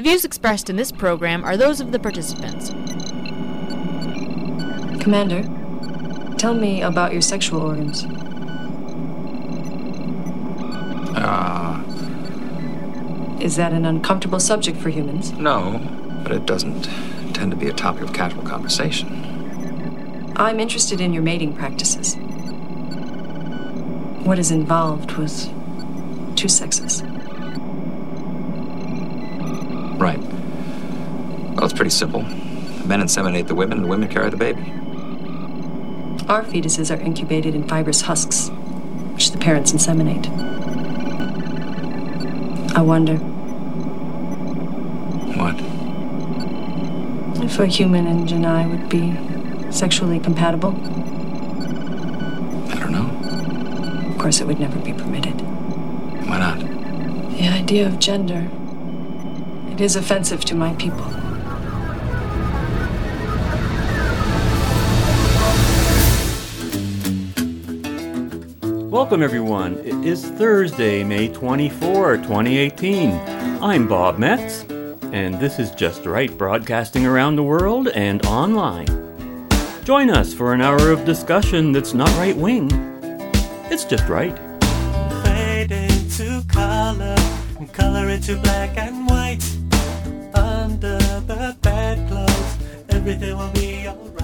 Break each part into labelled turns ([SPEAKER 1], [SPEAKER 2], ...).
[SPEAKER 1] The views expressed in this program are those of the participants.
[SPEAKER 2] Commander, tell me about your sexual organs.
[SPEAKER 3] Ah,
[SPEAKER 2] Is that an uncomfortable subject for humans?
[SPEAKER 3] no, but it doesn't tend to be a topic of casual conversation.
[SPEAKER 2] I'm interested in your mating practices. What is involved with two sexes?
[SPEAKER 3] Right. Well, it's pretty simple. The men inseminate the women, and the women carry the baby.
[SPEAKER 2] Our fetuses are incubated in fibrous husks, which the parents inseminate. I wonder
[SPEAKER 3] What?
[SPEAKER 2] if a human and J'naii would be sexually compatible.
[SPEAKER 3] I don't know.
[SPEAKER 2] Of course, it would never be permitted.
[SPEAKER 3] Why not?
[SPEAKER 2] The idea of gender. It is offensive to my people.
[SPEAKER 4] Welcome, everyone. It is Thursday, May 24, 2018. I'm Bob Metz, and this is Just Right, broadcasting around the world and online. Join us for an hour of discussion that's not right wing. It's just right.
[SPEAKER 5] fade into color and color into black and white. Under the bedclothes, everything will be alright.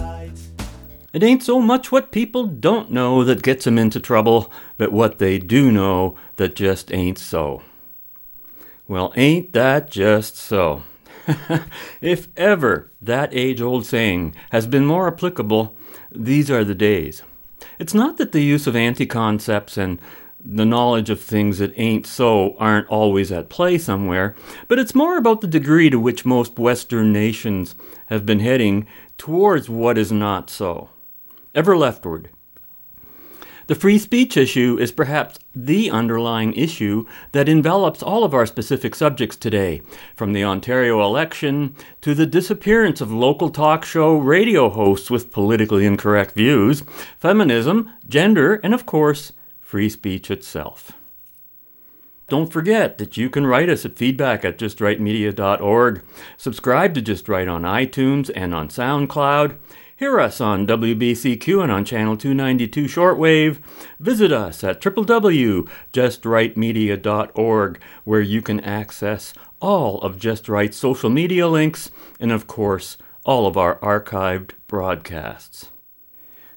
[SPEAKER 4] It ain't so much what people don't know that gets them into trouble, but what they do know that just ain't so. Well, ain't that just so? if ever that age old saying has been more applicable, these are the days. It's not that the use of anti concepts and the knowledge of things that ain't so aren't always at play somewhere, but it's more about the degree to which most Western nations have been heading towards what is not so ever leftward. The free speech issue is perhaps the underlying issue that envelops all of our specific subjects today, from the Ontario election to the disappearance of local talk show radio hosts with politically incorrect views, feminism, gender, and of course, free speech itself. Don't forget that you can write us at feedback at justrightmedia.org, subscribe to Just Right on iTunes and on SoundCloud, Hear us on WBCQ and on Channel 292 shortwave. Visit us at www.justrightmedia.org, where you can access all of Just Right's social media links and, of course, all of our archived broadcasts.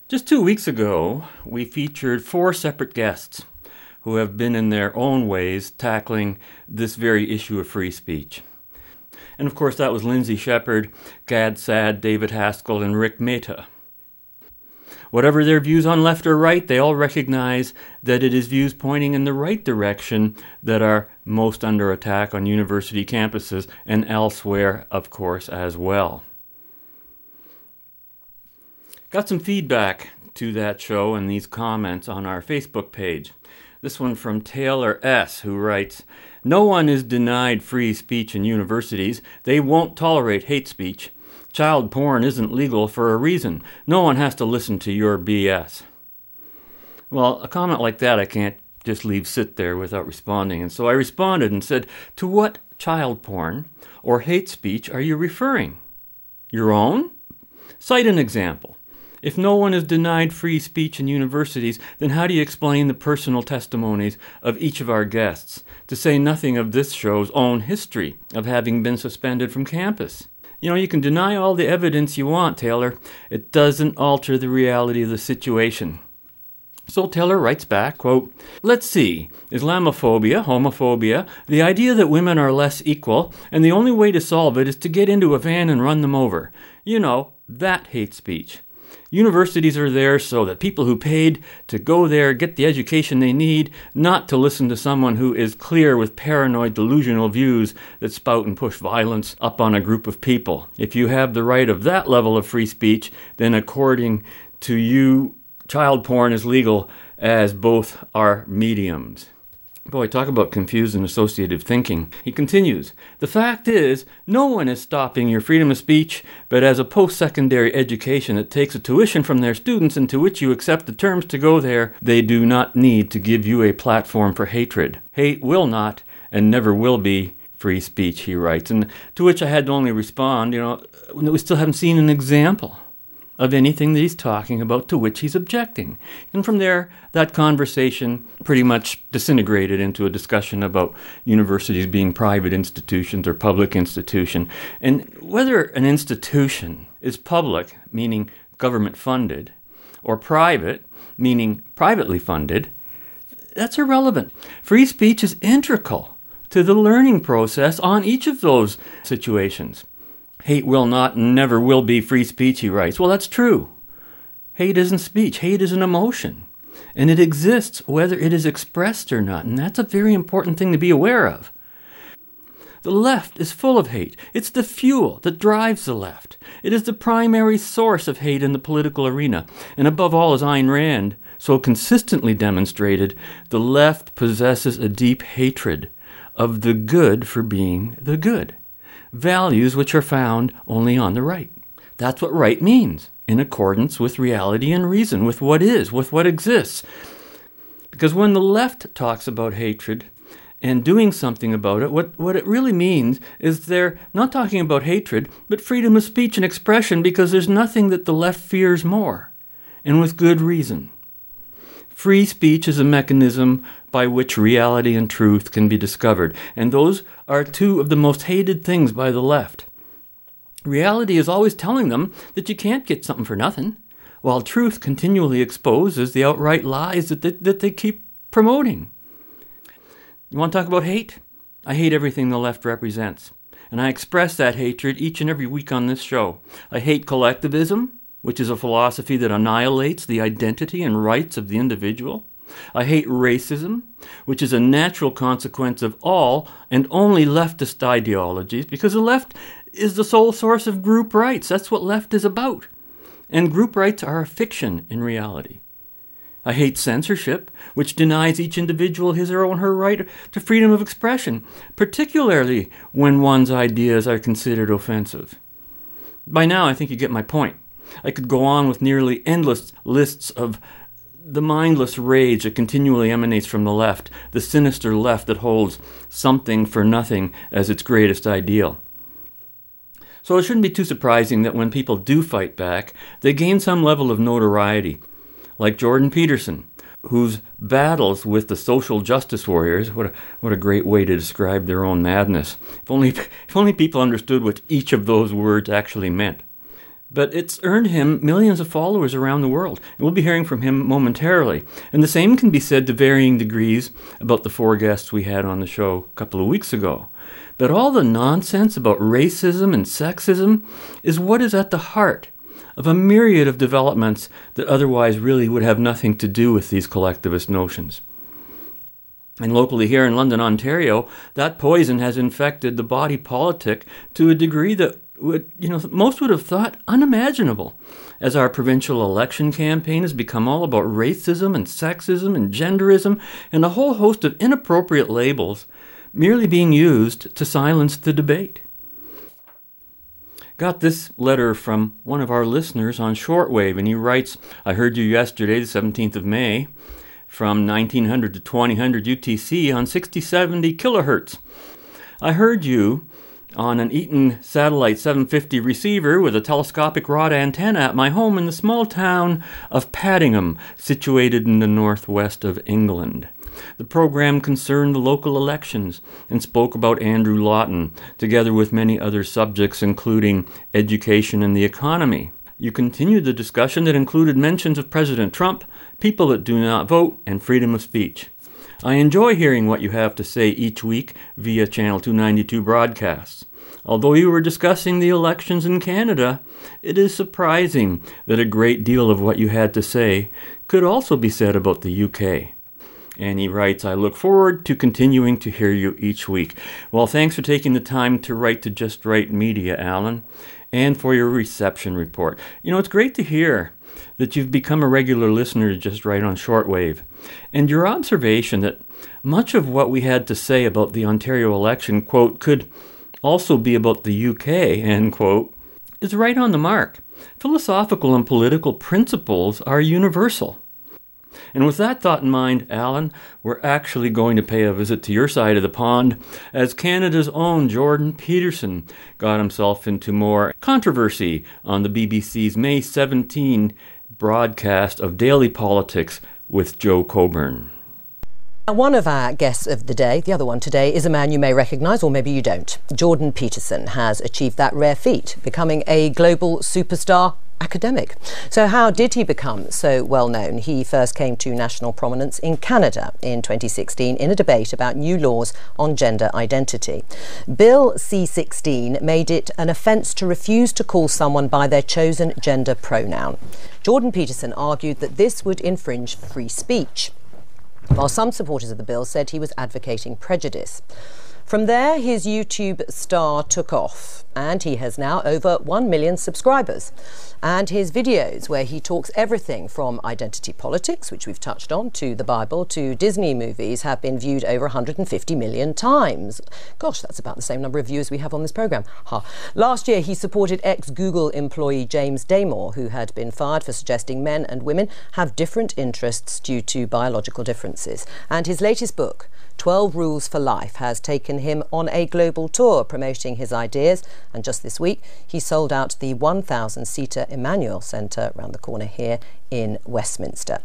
[SPEAKER 4] Just two weeks ago, we featured four separate guests who have been in their own ways tackling this very issue of free speech. And of course, that was Lindsay Shepherd, Gad Saad, David Haskell, and Rick Mehta. Whatever their views on left or right, they all recognize that it is views pointing in the right direction that are most under attack on university campuses and elsewhere, of course, as well. Got some feedback to that show and these comments on our Facebook page. This one from Taylor S., who writes, no one is denied free speech in universities. They won't tolerate hate speech. Child porn isn't legal for a reason. No one has to listen to your BS. Well, a comment like that I can't just leave sit there without responding, and so I responded and said, To what child porn or hate speech are you referring? Your own? Cite an example. If no one is denied free speech in universities, then how do you explain the personal testimonies of each of our guests, to say nothing of this show's own history of having been suspended from campus? You know, you can deny all the evidence you want, Taylor. It doesn't alter the reality of the situation. So Taylor writes back, quote, Let's see, Islamophobia, homophobia, the idea that women are less equal, and the only way to solve it is to get into a van and run them over. You know, that hate speech. Universities are there so that people who paid to go there get the education they need, not to listen to someone who is clear with paranoid delusional views that spout and push violence up on a group of people. If you have the right of that level of free speech, then according to you, child porn is legal as both are mediums. Boy, talk about confused and associative thinking. He continues The fact is, no one is stopping your freedom of speech, but as a post secondary education that takes a tuition from their students into which you accept the terms to go there, they do not need to give you a platform for hatred. Hate will not and never will be free speech, he writes, and to which I had to only respond, you know, we still haven't seen an example of anything that he's talking about to which he's objecting. And from there, that conversation pretty much disintegrated into a discussion about universities being private institutions or public institution. And whether an institution is public, meaning government funded, or private, meaning privately funded, that's irrelevant. Free speech is integral to the learning process on each of those situations. Hate will not and never will be free speech, he writes. Well, that's true. Hate isn't speech, hate is an emotion. And it exists whether it is expressed or not. And that's a very important thing to be aware of. The left is full of hate. It's the fuel that drives the left. It is the primary source of hate in the political arena. And above all, as Ayn Rand so consistently demonstrated, the left possesses a deep hatred of the good for being the good values which are found only on the right. That's what right means, in accordance with reality and reason, with what is, with what exists. Because when the left talks about hatred and doing something about it, what, what it really means is they're not talking about hatred, but freedom of speech and expression because there's nothing that the left fears more, and with good reason. Free speech is a mechanism by which reality and truth can be discovered, and those are two of the most hated things by the left. Reality is always telling them that you can't get something for nothing, while truth continually exposes the outright lies that they, that they keep promoting. You want to talk about hate? I hate everything the left represents, and I express that hatred each and every week on this show. I hate collectivism which is a philosophy that annihilates the identity and rights of the individual. I hate racism, which is a natural consequence of all and only leftist ideologies, because the left is the sole source of group rights. That's what left is about. And group rights are a fiction in reality. I hate censorship, which denies each individual his or her right to freedom of expression, particularly when one's ideas are considered offensive. By now, I think you get my point. I could go on with nearly endless lists of the mindless rage that continually emanates from the left, the sinister left that holds something for nothing as its greatest ideal. So it shouldn't be too surprising that when people do fight back, they gain some level of notoriety, like Jordan Peterson, whose battles with the social justice warriors, what a, what a great way to describe their own madness. If only, if only people understood what each of those words actually meant but it's earned him millions of followers around the world. And we'll be hearing from him momentarily. And the same can be said to varying degrees about the four guests we had on the show a couple of weeks ago. But all the nonsense about racism and sexism is what is at the heart of a myriad of developments that otherwise really would have nothing to do with these collectivist notions. And locally here in London, Ontario, that poison has infected the body politic to a degree that would, you know, most would have thought unimaginable. As our provincial election campaign has become all about racism and sexism and genderism and a whole host of inappropriate labels merely being used to silence the debate. Got this letter from one of our listeners on shortwave, and he writes I heard you yesterday, the 17th of May, from 1900 to 2000 UTC on 6070 kilohertz. I heard you on an Eton Satellite 750 receiver with a telescopic rod antenna at my home in the small town of Paddingham, situated in the northwest of England. The program concerned the local elections and spoke about Andrew Lawton, together with many other subjects, including education and the economy. You continued the discussion that included mentions of President Trump, people that do not vote, and freedom of speech. I enjoy hearing what you have to say each week via Channel 292 broadcasts. Although you were discussing the elections in Canada, it is surprising that a great deal of what you had to say could also be said about the UK. And he writes, I look forward to continuing to hear you each week. Well, thanks for taking the time to write to Just Right Media, Alan, and for your reception report. You know, it's great to hear that you've become a regular listener Just Right on shortwave. And your observation that much of what we had to say about the Ontario election, quote, could also be about the UK, end quote, is right on the mark. Philosophical and political principles are universal. And with that thought in mind, Alan, we're actually going to pay a visit to your side of the pond as Canada's own Jordan Peterson got himself into more controversy on the BBC's May 17 broadcast of Daily Politics with Jo Coburn.
[SPEAKER 6] Now, One of our guests of the day, the other one today, is a man you may recognise or maybe you don't. Jordan Peterson has achieved that rare feat, becoming a global superstar academic. So, how did he become so well known? He first came to national prominence in Canada in 2016 in a debate about new laws on gender identity. Bill C 16 made it an offence to refuse to call someone by their chosen gender pronoun. Jordan Peterson argued that this would infringe free speech while some supporters of the bill said he was advocating prejudice. From there, his YouTube star took off, and he has now over 1 million subscribers. And his videos, where he talks everything from identity politics, which we've touched on, to the Bible, to Disney movies, have been viewed over 150 million times. Gosh, that's about the same number of viewers we have on this programme. Ha. Last year, he supported ex Google employee James Damore, who had been fired for suggesting men and women have different interests due to biological differences. And his latest book, 12 Rules for Life has taken him on a global tour promoting his ideas. And just this week, he sold out the 1,000 seater Emmanuel Centre around the corner here in Westminster.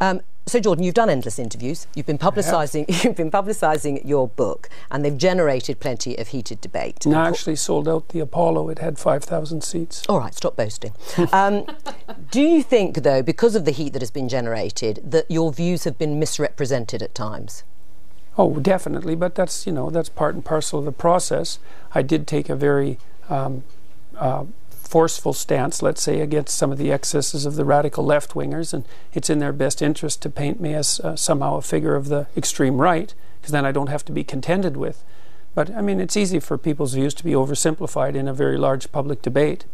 [SPEAKER 6] Um, so, Jordan, you've done endless interviews. You've been publicising. You've been publicising your book, and they've generated plenty of heated debate.
[SPEAKER 7] No, I actually sold out the Apollo. It had five thousand seats.
[SPEAKER 6] All right, stop boasting. um, do you think, though, because of the heat that has been generated, that your views have been misrepresented at times?
[SPEAKER 7] Oh, definitely, but that's you know that's part and parcel of the process. I did take a very um, uh, forceful stance, let's say, against some of the excesses of the radical left wingers, and it's in their best interest to paint me as uh, somehow a figure of the extreme right, because then I don't have to be contended with. But I mean, it's easy for people's views to be oversimplified in a very large public debate.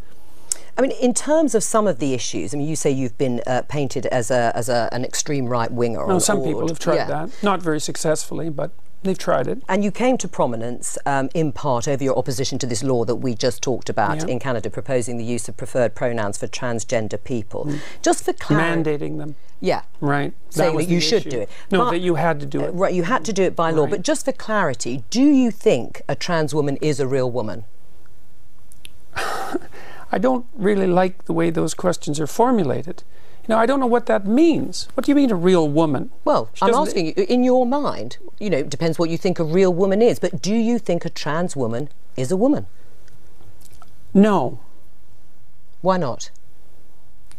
[SPEAKER 6] I mean, in terms of some of the issues, I mean, you say you've been uh, painted as a as a, an extreme right winger.
[SPEAKER 7] No, some people have tried yeah. that, not very successfully, but they've tried it.
[SPEAKER 6] And you came to prominence um, in part over your opposition to this law that we just talked about yeah. in Canada, proposing the use of preferred pronouns for transgender people. Mm. Just for clarity,
[SPEAKER 7] mandating them.
[SPEAKER 6] Yeah.
[SPEAKER 7] Right.
[SPEAKER 6] Saying that, that you should
[SPEAKER 7] issue.
[SPEAKER 6] do it.
[SPEAKER 7] No, but, that you had to do it. Uh,
[SPEAKER 6] right, you had to do it by law. Right. But just for clarity, do you think a trans woman is a real woman?
[SPEAKER 7] I don't really like the way those questions are formulated. You know, I don't know what that means. What do you mean a real woman?
[SPEAKER 6] Well, she I'm asking you, in your mind, you know, it depends what you think a real woman is, but do you think a trans woman is a woman?
[SPEAKER 7] No.
[SPEAKER 6] Why not?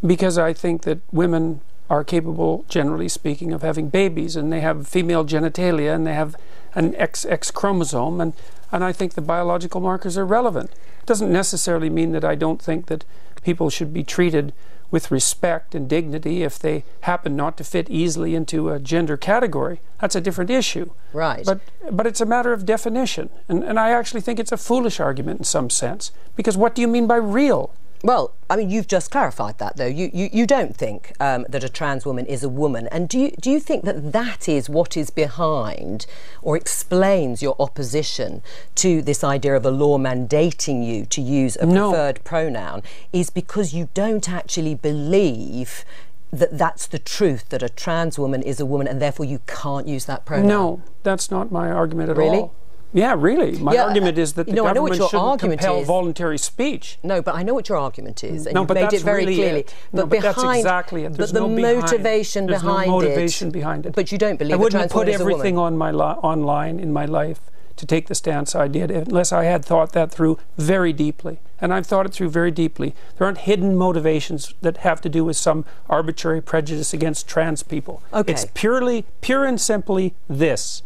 [SPEAKER 7] Because I think that women are capable, generally speaking, of having babies, and they have female genitalia, and they have an XX chromosome, and, and I think the biological markers are relevant. Doesn't necessarily mean that I don't think that people should be treated with respect and dignity if they happen not to fit easily into a gender category. That's a different issue.
[SPEAKER 6] Right.
[SPEAKER 7] But but it's a matter of definition. And and I actually think it's a foolish argument in some sense. Because what do you mean by real?
[SPEAKER 6] Well, I mean, you've just clarified that, though. You, you, you don't think um, that a trans woman is a woman. And do you, do you think that that is what is behind or explains your opposition to this idea of a law mandating you to use a
[SPEAKER 7] no.
[SPEAKER 6] preferred pronoun? Is because you don't actually believe that that's the truth, that a trans woman is a woman and therefore you can't use that pronoun?
[SPEAKER 7] No, that's not my argument at
[SPEAKER 6] really?
[SPEAKER 7] all. Yeah, really. My
[SPEAKER 6] yeah,
[SPEAKER 7] argument is that uh, the
[SPEAKER 6] you know,
[SPEAKER 7] government
[SPEAKER 6] shouldn't
[SPEAKER 7] compel
[SPEAKER 6] is.
[SPEAKER 7] voluntary speech.
[SPEAKER 6] No, but I know what your argument is, and
[SPEAKER 7] no, but
[SPEAKER 6] made
[SPEAKER 7] that's
[SPEAKER 6] it very
[SPEAKER 7] really
[SPEAKER 6] clearly.
[SPEAKER 7] It.
[SPEAKER 6] But,
[SPEAKER 7] no, but
[SPEAKER 6] behind,
[SPEAKER 7] that's exactly it. There's
[SPEAKER 6] but
[SPEAKER 7] no
[SPEAKER 6] the
[SPEAKER 7] behind,
[SPEAKER 6] motivation
[SPEAKER 7] there's
[SPEAKER 6] behind
[SPEAKER 7] no motivation
[SPEAKER 6] it.
[SPEAKER 7] behind it.
[SPEAKER 6] But you don't believe
[SPEAKER 7] I wouldn't put everything on my li- online in my life to take the stance I did unless I had thought that through very deeply. And I've thought it through very deeply. There aren't hidden motivations that have to do with some arbitrary prejudice against trans people.
[SPEAKER 6] Okay.
[SPEAKER 7] It's purely, pure and simply this.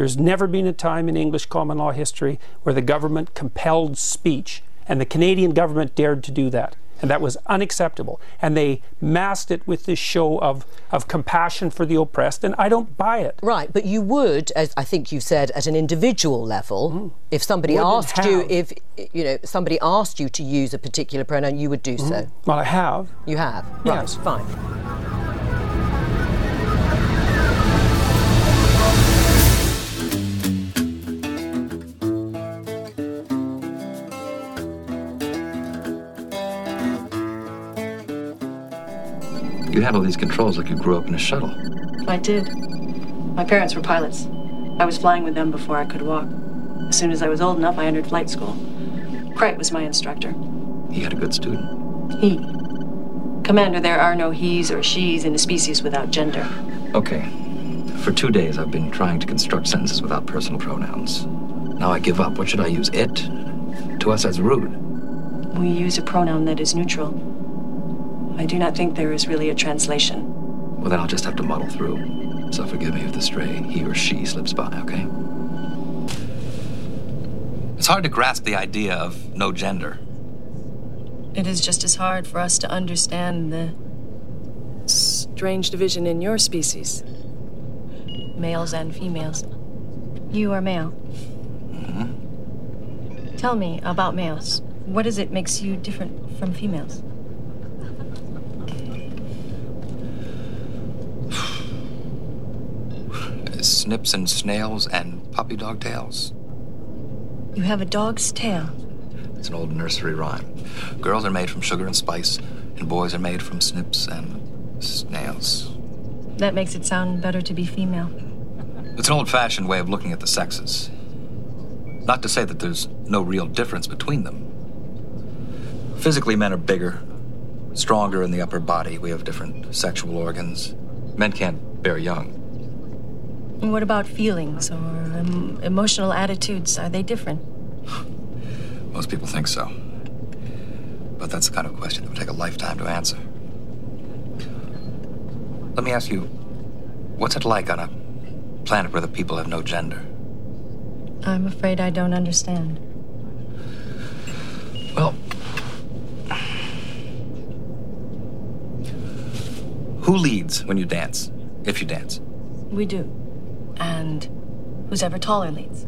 [SPEAKER 7] There's never been a time in English common law history where the government compelled speech, and the Canadian government dared to do that. And that was unacceptable. And they masked it with this show of, of compassion for the oppressed, and I don't buy it.
[SPEAKER 6] Right, but you would, as I think you said, at an individual level, mm. if somebody
[SPEAKER 7] would
[SPEAKER 6] asked you, if you know, somebody asked you to use a particular pronoun, you would do mm. so.
[SPEAKER 7] Well, I have.
[SPEAKER 6] You have.
[SPEAKER 7] Yes.
[SPEAKER 6] Right, fine.
[SPEAKER 3] You handle these controls like you grew up in a shuttle.
[SPEAKER 2] I did. My parents were pilots. I was flying with them before I could walk. As soon as I was old enough, I entered flight school. Crate was my instructor.
[SPEAKER 3] He had a good student.
[SPEAKER 2] He. Commander, there are no he's or she's in a species without gender.
[SPEAKER 3] Okay. For two days, I've been trying to construct sentences without personal pronouns. Now I give up. What should I use? It? To us, that's rude.
[SPEAKER 2] We use a pronoun that is neutral. I do not think there is really a translation.
[SPEAKER 3] Well, then I'll just have to muddle through. So forgive me if the stray he or she slips by, okay? It's hard to grasp the idea of no gender.
[SPEAKER 2] It is just as hard for us to understand the strange division in your species males and females. You are male. Hmm. Tell me about males. What is it makes you different from females?
[SPEAKER 3] Snips and snails and puppy dog tails.
[SPEAKER 2] You have a dog's tail.
[SPEAKER 3] It's an old nursery rhyme. Girls are made from sugar and spice, and boys are made from snips and snails.
[SPEAKER 2] That makes it sound better to be female.
[SPEAKER 3] It's an old fashioned way of looking at the sexes. Not to say that there's no real difference between them. Physically, men are bigger, stronger in the upper body. We have different sexual organs. Men can't bear young.
[SPEAKER 2] And What about feelings or um, emotional attitudes? Are they different?
[SPEAKER 3] Most people think so. But that's the kind of question that would take a lifetime to answer. Let me ask you what's it like on a planet where the people have no gender?
[SPEAKER 2] I'm afraid I don't understand.
[SPEAKER 3] Well, who leads when you dance? If you dance?
[SPEAKER 2] We do. And who's ever taller leads.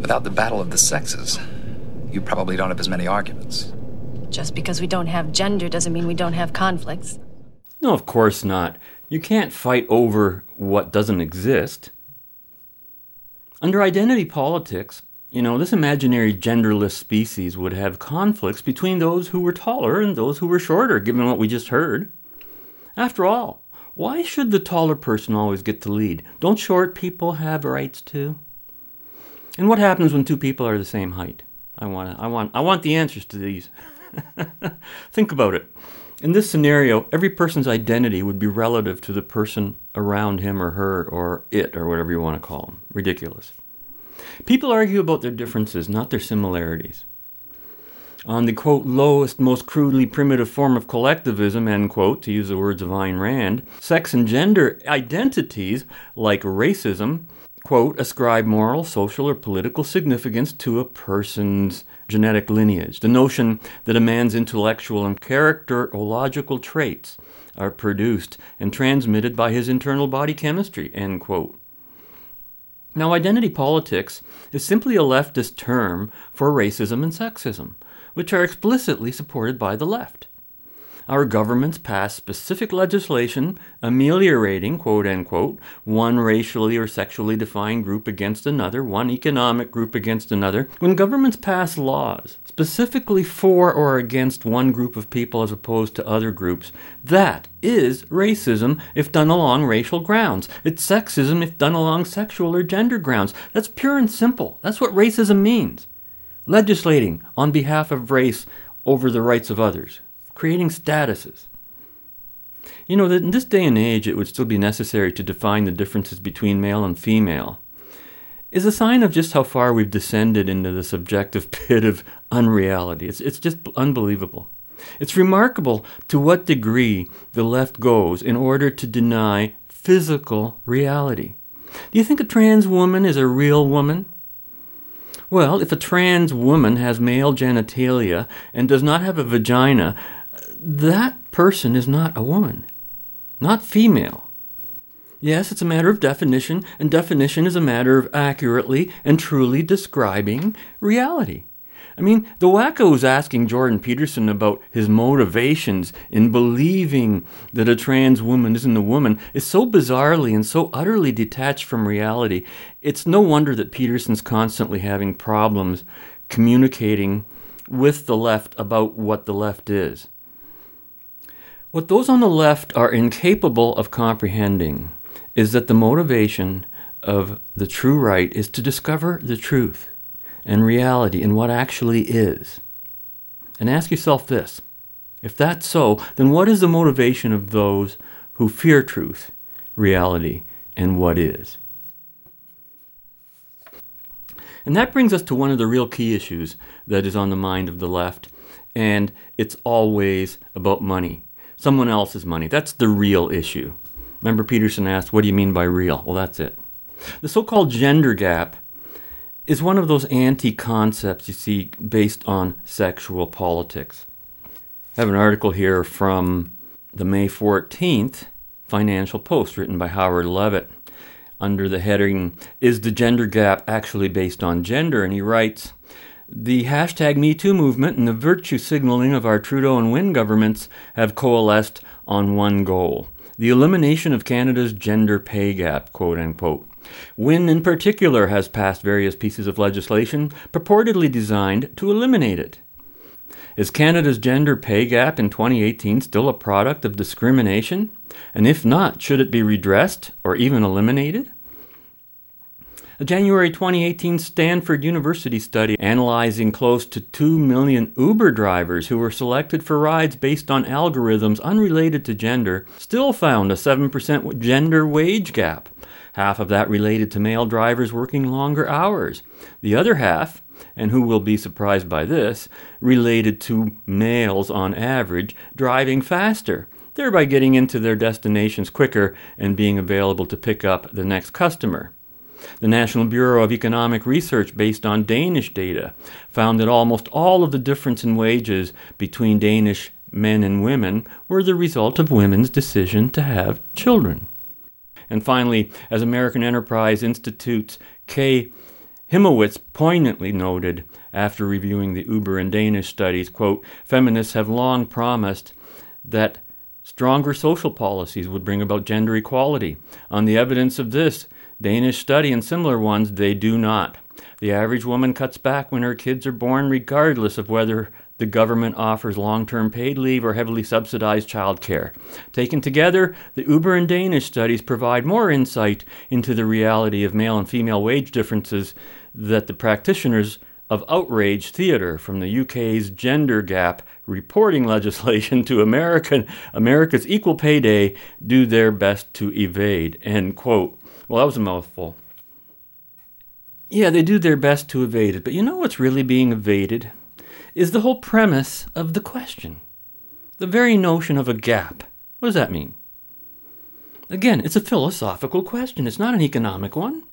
[SPEAKER 3] Without the battle of the sexes, you probably don't have as many arguments.
[SPEAKER 2] Just because we don't have gender doesn't mean we don't have conflicts.
[SPEAKER 4] No, of course not. You can't fight over what doesn't exist. Under identity politics, you know, this imaginary genderless species would have conflicts between those who were taller and those who were shorter, given what we just heard. After all, why should the taller person always get to lead? Don't short people have rights too? And what happens when two people are the same height? I want I want I want the answers to these. Think about it. In this scenario, every person's identity would be relative to the person around him or her or it or whatever you want to call them. Ridiculous. People argue about their differences, not their similarities. On the quote, lowest, most crudely primitive form of collectivism, end quote, to use the words of Ayn Rand, sex and gender identities, like racism, quote, ascribe moral, social, or political significance to a person's genetic lineage. The notion that a man's intellectual and characterological traits are produced and transmitted by his internal body chemistry, end quote. Now, identity politics is simply a leftist term for racism and sexism, which are explicitly supported by the left. Our governments pass specific legislation ameliorating, quote unquote, one racially or sexually defined group against another, one economic group against another. When governments pass laws specifically for or against one group of people as opposed to other groups, that is racism if done along racial grounds. It's sexism if done along sexual or gender grounds. That's pure and simple. That's what racism means. Legislating on behalf of race over the rights of others creating statuses. You know, that in this day and age, it would still be necessary to define the differences between male and female, is a sign of just how far we've descended into the subjective pit of unreality. It's, it's just unbelievable. It's remarkable to what degree the left goes in order to deny physical reality. Do you think a trans woman is a real woman? Well, if a trans woman has male genitalia and does not have a vagina, that person is not a woman, not female. Yes, it's a matter of definition, and definition is a matter of accurately and truly describing reality. I mean, the wacko is asking Jordan Peterson about his motivations in believing that a trans woman isn't a woman is so bizarrely and so utterly detached from reality. It's no wonder that Peterson's constantly having problems communicating with the left about what the left is. What those on the left are incapable of comprehending is that the motivation of the true right is to discover the truth and reality and what actually is. And ask yourself this if that's so, then what is the motivation of those who fear truth, reality, and what is? And that brings us to one of the real key issues that is on the mind of the left, and it's always about money someone else's money. That's the real issue. Remember, Peterson asked, What do you mean by real? Well, that's it. The so called gender gap is one of those anti concepts you see based on sexual politics. I have an article here from the May 14th Financial Post written by Howard Levitt under the heading Is the Gender Gap Actually Based on Gender? And he writes, the hashtag MeToo movement and the virtue signaling of our Trudeau and Wynne governments have coalesced on one goal the elimination of Canada's gender pay gap, quote unquote. Wynne, in particular, has passed various pieces of legislation purportedly designed to eliminate it. Is Canada's gender pay gap in 2018 still a product of discrimination? And if not, should it be redressed or even eliminated? A January 2018 Stanford University study analyzing close to 2 million Uber drivers who were selected for rides based on algorithms unrelated to gender still found a 7% gender wage gap. Half of that related to male drivers working longer hours. The other half, and who will be surprised by this, related to males on average driving faster, thereby getting into their destinations quicker and being available to pick up the next customer. The National Bureau of Economic Research, based on Danish data, found that almost all of the difference in wages between Danish men and women were the result of women's decision to have children. And finally, as American Enterprise Institute's K. Hymowitz poignantly noted after reviewing the Uber and Danish studies, quote, feminists have long promised that stronger social policies would bring about gender equality. On the evidence of this, Danish study and similar ones, they do not. The average woman cuts back when her kids are born, regardless of whether the government offers long term paid leave or heavily subsidized child care. Taken together, the Uber and Danish studies provide more insight into the reality of male and female wage differences that the practitioners of outrage theater from the UK's gender gap reporting legislation to American America's equal pay day do their best to evade. End quote. Well, that was a mouthful. Yeah, they do their best to evade it, but you know what's really being evaded? Is the whole premise of the question. The very notion of a gap. What does that mean? Again, it's a philosophical question, it's not an economic one.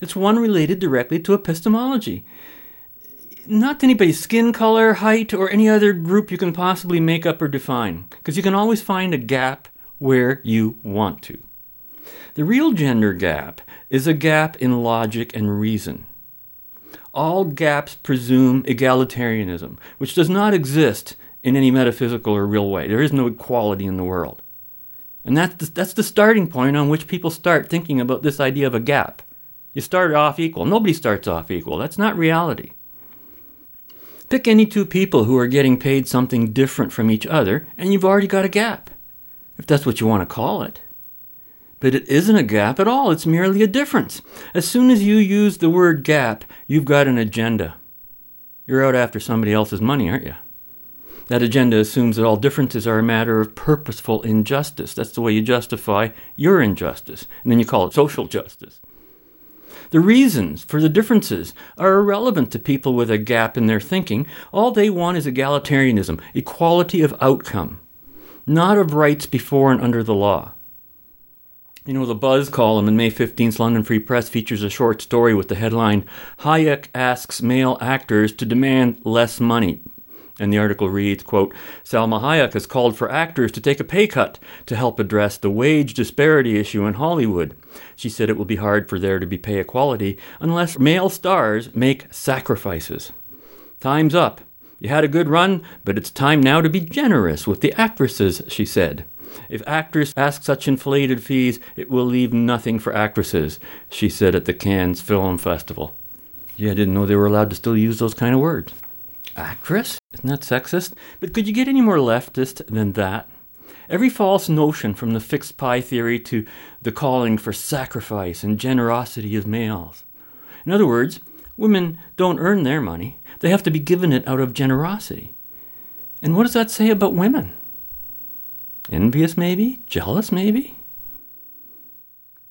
[SPEAKER 4] It's one related directly to epistemology. Not to anybody's skin color, height, or any other group you can possibly make up or define, because you can always find a gap where you want to. The real gender gap is a gap in logic and reason. All gaps presume egalitarianism, which does not exist in any metaphysical or real way. There is no equality in the world. And that's the, that's the starting point on which people start thinking about this idea of a gap. You start off equal. Nobody starts off equal. That's not reality. Pick any two people who are getting paid something different from each other, and you've already got a gap, if that's what you want to call it. But it isn't a gap at all, it's merely a difference. As soon as you use the word gap, you've got an agenda. You're out after somebody else's money, aren't you? That agenda assumes that all differences are a matter of purposeful injustice. That's the way you justify your injustice. And then you call it social justice. The reasons for the differences are irrelevant to people with a gap in their thinking. All they want is egalitarianism, equality of outcome, not of rights before and under the law. You know, the Buzz column in May 15th's London Free Press features a short story with the headline Hayek asks male actors to demand less money. And the article reads, quote, Salma Hayek has called for actors to take a pay cut to help address the wage disparity issue in Hollywood. She said it will be hard for there to be pay equality unless male stars make sacrifices. Time's up. You had a good run, but it's time now to be generous with the actresses, she said. If actors ask such inflated fees, it will leave nothing for actresses, she said at the Cannes Film Festival. Yeah, I didn't know they were allowed to still use those kind of words. Actress? Isn't that sexist? But could you get any more leftist than that? Every false notion from the fixed pie theory to the calling for sacrifice and generosity of males. In other words, women don't earn their money, they have to be given it out of generosity. And what does that say about women? Envious, maybe? Jealous, maybe?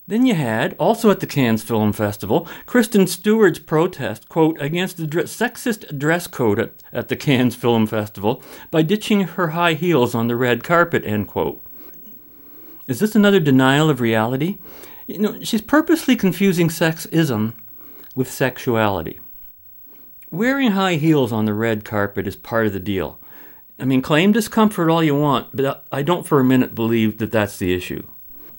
[SPEAKER 4] Then you had, also at the Cannes Film Festival, Kristen Stewart's protest, quote, against the sexist dress code at, at the Cannes Film Festival by ditching her high heels on the red carpet, end quote. Is this another denial of reality? You know, she's purposely confusing sexism with sexuality. Wearing high heels on the red carpet is part of the deal. I mean, claim discomfort all you want, but I don't for a minute believe that that's the issue.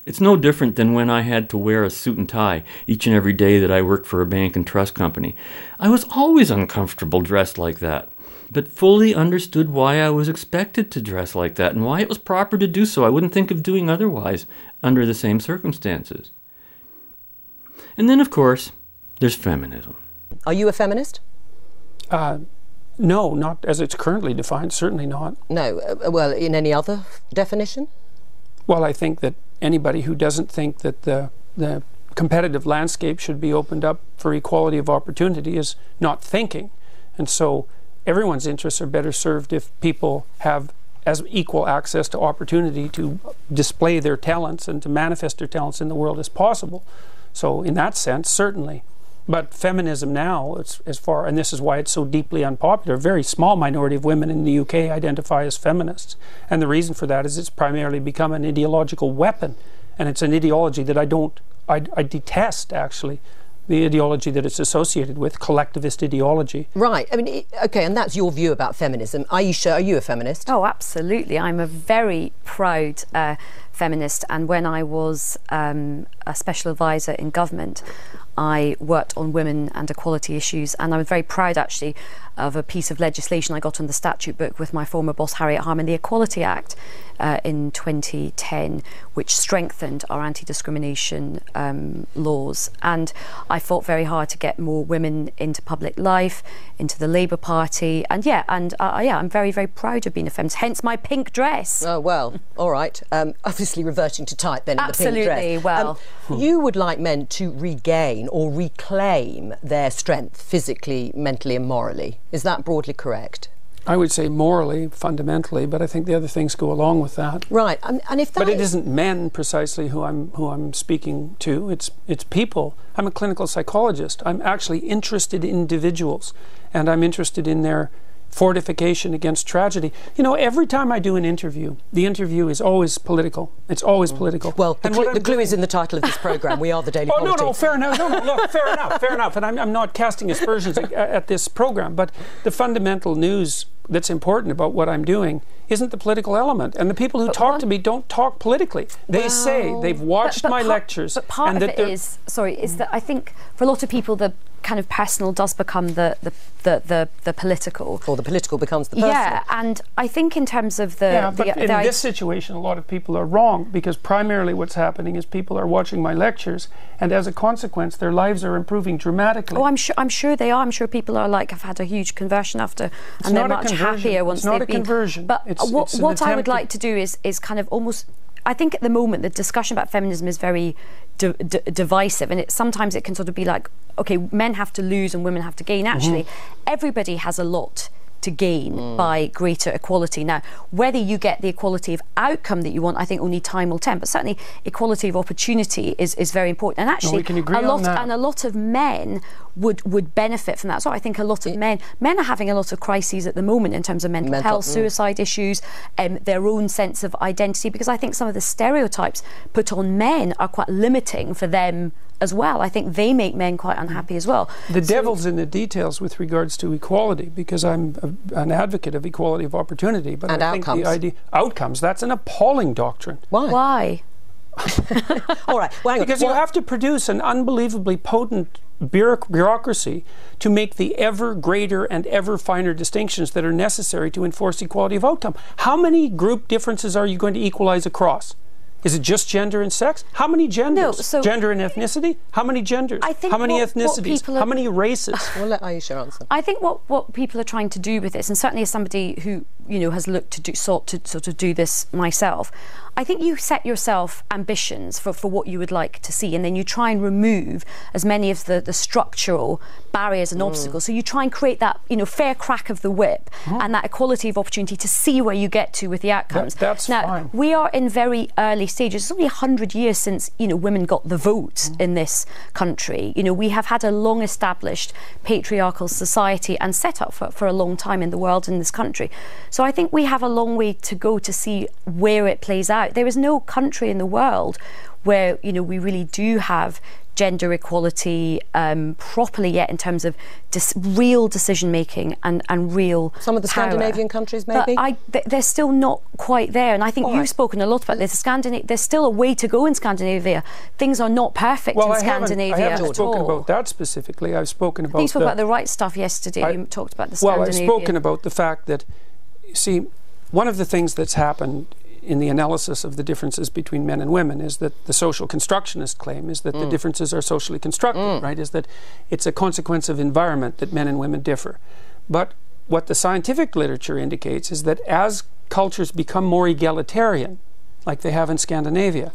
[SPEAKER 4] It's no different than when I had to wear a suit and tie each and every day that I worked for a bank and trust company. I was always uncomfortable dressed like that, but fully understood why I was expected to dress like that and why it was proper to do so. I wouldn't think of doing otherwise under the same circumstances. And then, of course, there's feminism.
[SPEAKER 6] Are you a feminist?
[SPEAKER 7] Uh, no, not as it's currently defined, certainly not.
[SPEAKER 6] No. Uh, well, in any other definition?
[SPEAKER 7] Well, I think that anybody who doesn't think that the, the competitive landscape should be opened up for equality of opportunity is not thinking. And so everyone's interests are better served if people have as equal access to opportunity to display their talents and to manifest their talents in the world as possible. So, in that sense, certainly. But feminism now, it's, as far, and this is why it's so deeply unpopular, a very small minority of women in the UK identify as feminists. And the reason for that is it's primarily become an ideological weapon. And it's an ideology that I don't, I, I detest actually, the ideology that it's associated with, collectivist ideology.
[SPEAKER 6] Right. I mean, okay, and that's your view about feminism. Aisha, are you a feminist?
[SPEAKER 8] Oh, absolutely. I'm a very proud uh, feminist. And when I was um, a special advisor in government, I worked on women and equality issues, and I was very proud actually of a piece of legislation I got on the statute book with my former boss Harriet Harman, the Equality Act. Uh, in 2010, which strengthened our anti discrimination um, laws. And I fought very hard to get more women into public life, into the Labour Party, and yeah, and uh, yeah, I'm very, very proud of being a feminist, hence my pink dress.
[SPEAKER 6] Oh, well, all right. Um, obviously, reverting to type then
[SPEAKER 8] Absolutely,
[SPEAKER 6] in the pink dress.
[SPEAKER 8] well.
[SPEAKER 6] Um, you would like men to regain or reclaim their strength physically, mentally, and morally. Is that broadly correct?
[SPEAKER 7] I would say morally, fundamentally, but I think the other things go along with that.
[SPEAKER 6] Right, and, and if that
[SPEAKER 7] But it
[SPEAKER 6] is-
[SPEAKER 7] isn't men precisely who I'm who I'm speaking to. It's it's people. I'm a clinical psychologist. I'm actually interested in individuals, and I'm interested in their fortification against tragedy. You know, every time I do an interview, the interview is always political. It's always political.
[SPEAKER 6] Mm. Well, the,
[SPEAKER 7] And
[SPEAKER 6] clu-
[SPEAKER 7] what
[SPEAKER 6] the clue is in the title of this programme. We are the Daily
[SPEAKER 7] Oh no, no, fair enough. No, no, look, fair enough, fair enough. And I'm, I'm not casting aspersions at, at this program, but the fundamental news that's important about what I'm doing isn't the political element. And the people who talk to me don't talk politically. They say they've watched
[SPEAKER 8] But- but
[SPEAKER 7] my
[SPEAKER 8] part-
[SPEAKER 7] lectures
[SPEAKER 8] But part
[SPEAKER 7] and
[SPEAKER 8] of
[SPEAKER 7] that
[SPEAKER 8] it is sorry is that I think for a lot of people the kind of personal does become the the the the, the political.
[SPEAKER 6] Or the political becomes the personal.
[SPEAKER 8] Yeah, and I think in terms of the
[SPEAKER 7] yeah,
[SPEAKER 8] the,
[SPEAKER 7] but
[SPEAKER 8] the
[SPEAKER 7] in
[SPEAKER 8] i-
[SPEAKER 7] this situation, a lot of people are wrong because primarily what's happening is people are watching my lectures, and as a consequence, their lives are improving dramatically.
[SPEAKER 8] Oh, I'm sure. I'm sure they are. I'm sure people are like have had a huge conversion after, and they're
[SPEAKER 7] not a
[SPEAKER 8] much
[SPEAKER 7] conversion.
[SPEAKER 8] happier once
[SPEAKER 7] It's not
[SPEAKER 8] they've
[SPEAKER 7] a
[SPEAKER 8] been.
[SPEAKER 7] conversion.
[SPEAKER 8] But
[SPEAKER 7] It's-
[SPEAKER 8] what,
[SPEAKER 7] it's an
[SPEAKER 8] what I would like to do is is kind of almost. I think at the moment the discussion about feminism is very di- di- divisive, and it sometimes it can sort of be like, okay, men have to lose and women have to gain. Actually, mm-hmm. everybody has a lot to gain by greater equality. Now, whether you get the equality of outcome that you want, I think only time will tell. But certainly, equality of opportunity is, is very important. And actually,
[SPEAKER 7] we can agree
[SPEAKER 8] a lot and a lot of men would would benefit from that. So I think a lot of men men are having a lot of crises at the moment in terms of mental,
[SPEAKER 6] Mental-
[SPEAKER 8] health,
[SPEAKER 6] mm.
[SPEAKER 8] suicide issues, um, their own sense of identity. Because I think some of the stereotypes put on men are quite limiting for them as well. I think they make men quite unhappy as well.
[SPEAKER 7] The devil's in the details with regards to equality, because I'm a, an advocate of equality of opportunity. But
[SPEAKER 6] And
[SPEAKER 7] I think the idea outcomes that's an appalling doctrine.
[SPEAKER 6] Why?
[SPEAKER 8] Why?
[SPEAKER 6] All right. Well.
[SPEAKER 7] Because
[SPEAKER 6] Well,
[SPEAKER 7] you have to produce an unbelievably potent bureauc- bureaucracy to make the ever greater and ever finer distinctions that are necessary to enforce equality of outcome. How many group differences are you going to equalize across? Is it just gender and sex? How many genders?
[SPEAKER 8] so-
[SPEAKER 7] gender and ethnicity? How many genders?
[SPEAKER 8] I think
[SPEAKER 7] How many
[SPEAKER 8] what- what
[SPEAKER 7] ethnicities?
[SPEAKER 8] people are-
[SPEAKER 7] How many races?
[SPEAKER 6] We'll let Aisha answer.
[SPEAKER 8] I think what, what people are trying to do with this, and certainly as somebody who you know, has looked to do, sought to sort of do this myself. I think you set yourself ambitions for, for what you would like to see, and then you try and remove as many of the, the structural barriers and
[SPEAKER 6] Mm.
[SPEAKER 8] obstacles. So you try and create that, you know, fair crack of the whip
[SPEAKER 7] Mm-hmm.
[SPEAKER 8] and that equality of opportunity to see where you get to with the outcomes.
[SPEAKER 7] that's
[SPEAKER 8] now,
[SPEAKER 7] fine.
[SPEAKER 8] we are in very early stages. It's only 100 years since, you know, women got the vote
[SPEAKER 7] Mm.
[SPEAKER 8] in this country. You know, we have had a long established patriarchal society and set up for, for a long time in the world in this country. So I think we have a long way to go to see where it plays out. There is no country in the world where, you know, we really do have gender equality um, properly yet in terms of dis- real decision making and, and real
[SPEAKER 6] Some of the
[SPEAKER 8] power.
[SPEAKER 6] Scandinavian countries,
[SPEAKER 8] But
[SPEAKER 6] maybe?
[SPEAKER 8] I, th- they're still not quite there, and I think
[SPEAKER 6] All
[SPEAKER 8] you've
[SPEAKER 6] right.
[SPEAKER 8] spoken a lot about this. Scandinavia, there's still a way to go in Scandinavia. Things are not perfect
[SPEAKER 7] Well,
[SPEAKER 8] in
[SPEAKER 7] I haven't, I haven't
[SPEAKER 8] at
[SPEAKER 7] spoken
[SPEAKER 8] all.
[SPEAKER 7] about that specifically. I've spoken about
[SPEAKER 8] think you spoke
[SPEAKER 7] the,
[SPEAKER 8] about the right stuff yesterday.
[SPEAKER 7] I-
[SPEAKER 8] you talked about the
[SPEAKER 7] Well, I've spoken about the fact that, you see, one of the things that's happened in the analysis of the differences between men and women is that the social constructionist claim is that the mm. differences are socially constructed, mm. right? Is that it's a consequence of environment that men and women differ. But what the scientific literature indicates is that as cultures become more egalitarian, like they have in Scandinavia,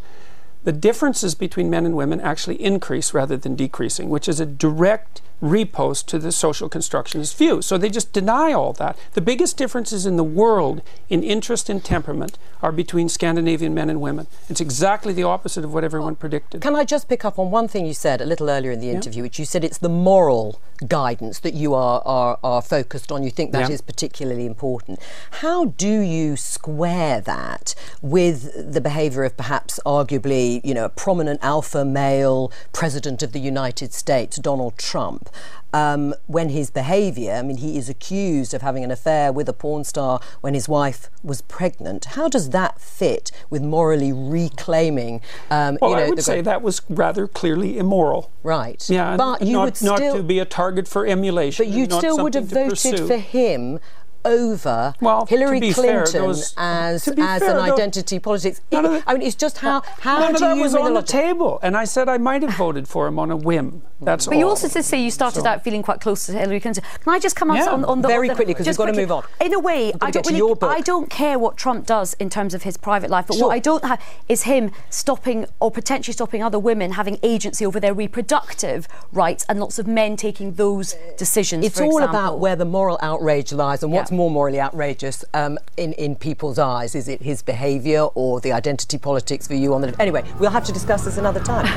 [SPEAKER 7] the differences between men and women actually increase rather than decreasing, which is a direct repost to the social constructionist view. So they just deny all that. The biggest differences in the world in interest and temperament are between Scandinavian men and women. It's exactly the opposite of what everyone predicted.
[SPEAKER 6] Can I just pick up on one thing you said a little earlier in the interview, which you said it's the moral guidance that you are, are, are focused on. You think that is
[SPEAKER 7] Yeah.
[SPEAKER 6] particularly important. How do you square that with the behaviour of perhaps arguably, you know, a prominent alpha male president of the United States, Donald Trump? Um, when his behaviour, I mean, he is accused of having an affair with a porn star when his wife was pregnant. How does that fit with morally reclaiming? Um,
[SPEAKER 7] Well,
[SPEAKER 6] you know,
[SPEAKER 7] I would say that was rather clearly immoral.
[SPEAKER 6] Right.
[SPEAKER 7] Yeah,
[SPEAKER 6] But you
[SPEAKER 7] not,
[SPEAKER 6] would
[SPEAKER 7] not to be a target for emulation.
[SPEAKER 6] but you still would have voted
[SPEAKER 7] pursue.
[SPEAKER 6] for him over
[SPEAKER 7] Well,
[SPEAKER 6] Hillary
[SPEAKER 7] be fair,
[SPEAKER 6] Clinton as as
[SPEAKER 7] fair,
[SPEAKER 6] an
[SPEAKER 7] tho-
[SPEAKER 6] identity politics.
[SPEAKER 7] None the-
[SPEAKER 6] I mean, it's just how how
[SPEAKER 7] None
[SPEAKER 6] do
[SPEAKER 7] of that
[SPEAKER 6] you
[SPEAKER 7] was on
[SPEAKER 6] a
[SPEAKER 7] the table, and I said I might have voted for him on a whim. That's
[SPEAKER 8] But
[SPEAKER 7] all.
[SPEAKER 8] you also did say you started
[SPEAKER 7] So-
[SPEAKER 8] out feeling quite close to Hillary Clinton. Can I just come on,
[SPEAKER 7] Yeah.
[SPEAKER 8] on, on the
[SPEAKER 6] Very
[SPEAKER 8] on the-
[SPEAKER 6] quickly, 'cause
[SPEAKER 8] just
[SPEAKER 6] we've got to move on.
[SPEAKER 8] In a way,
[SPEAKER 6] We've got to
[SPEAKER 8] I don't really. I don't care what Trump does in terms of his private life, but
[SPEAKER 6] Sure.
[SPEAKER 8] what I don't have is him stopping or potentially stopping other women having agency over their reproductive rights, and lots of men taking those uh, decisions.
[SPEAKER 6] It's
[SPEAKER 8] for
[SPEAKER 6] all
[SPEAKER 8] example.
[SPEAKER 6] about where the moral outrage lies and what's
[SPEAKER 8] Yeah.
[SPEAKER 6] More morally outrageous um, in, in people's eyes. Is it his behaviour or the identity politics for you on the. Anyway, we'll have to discuss this another time.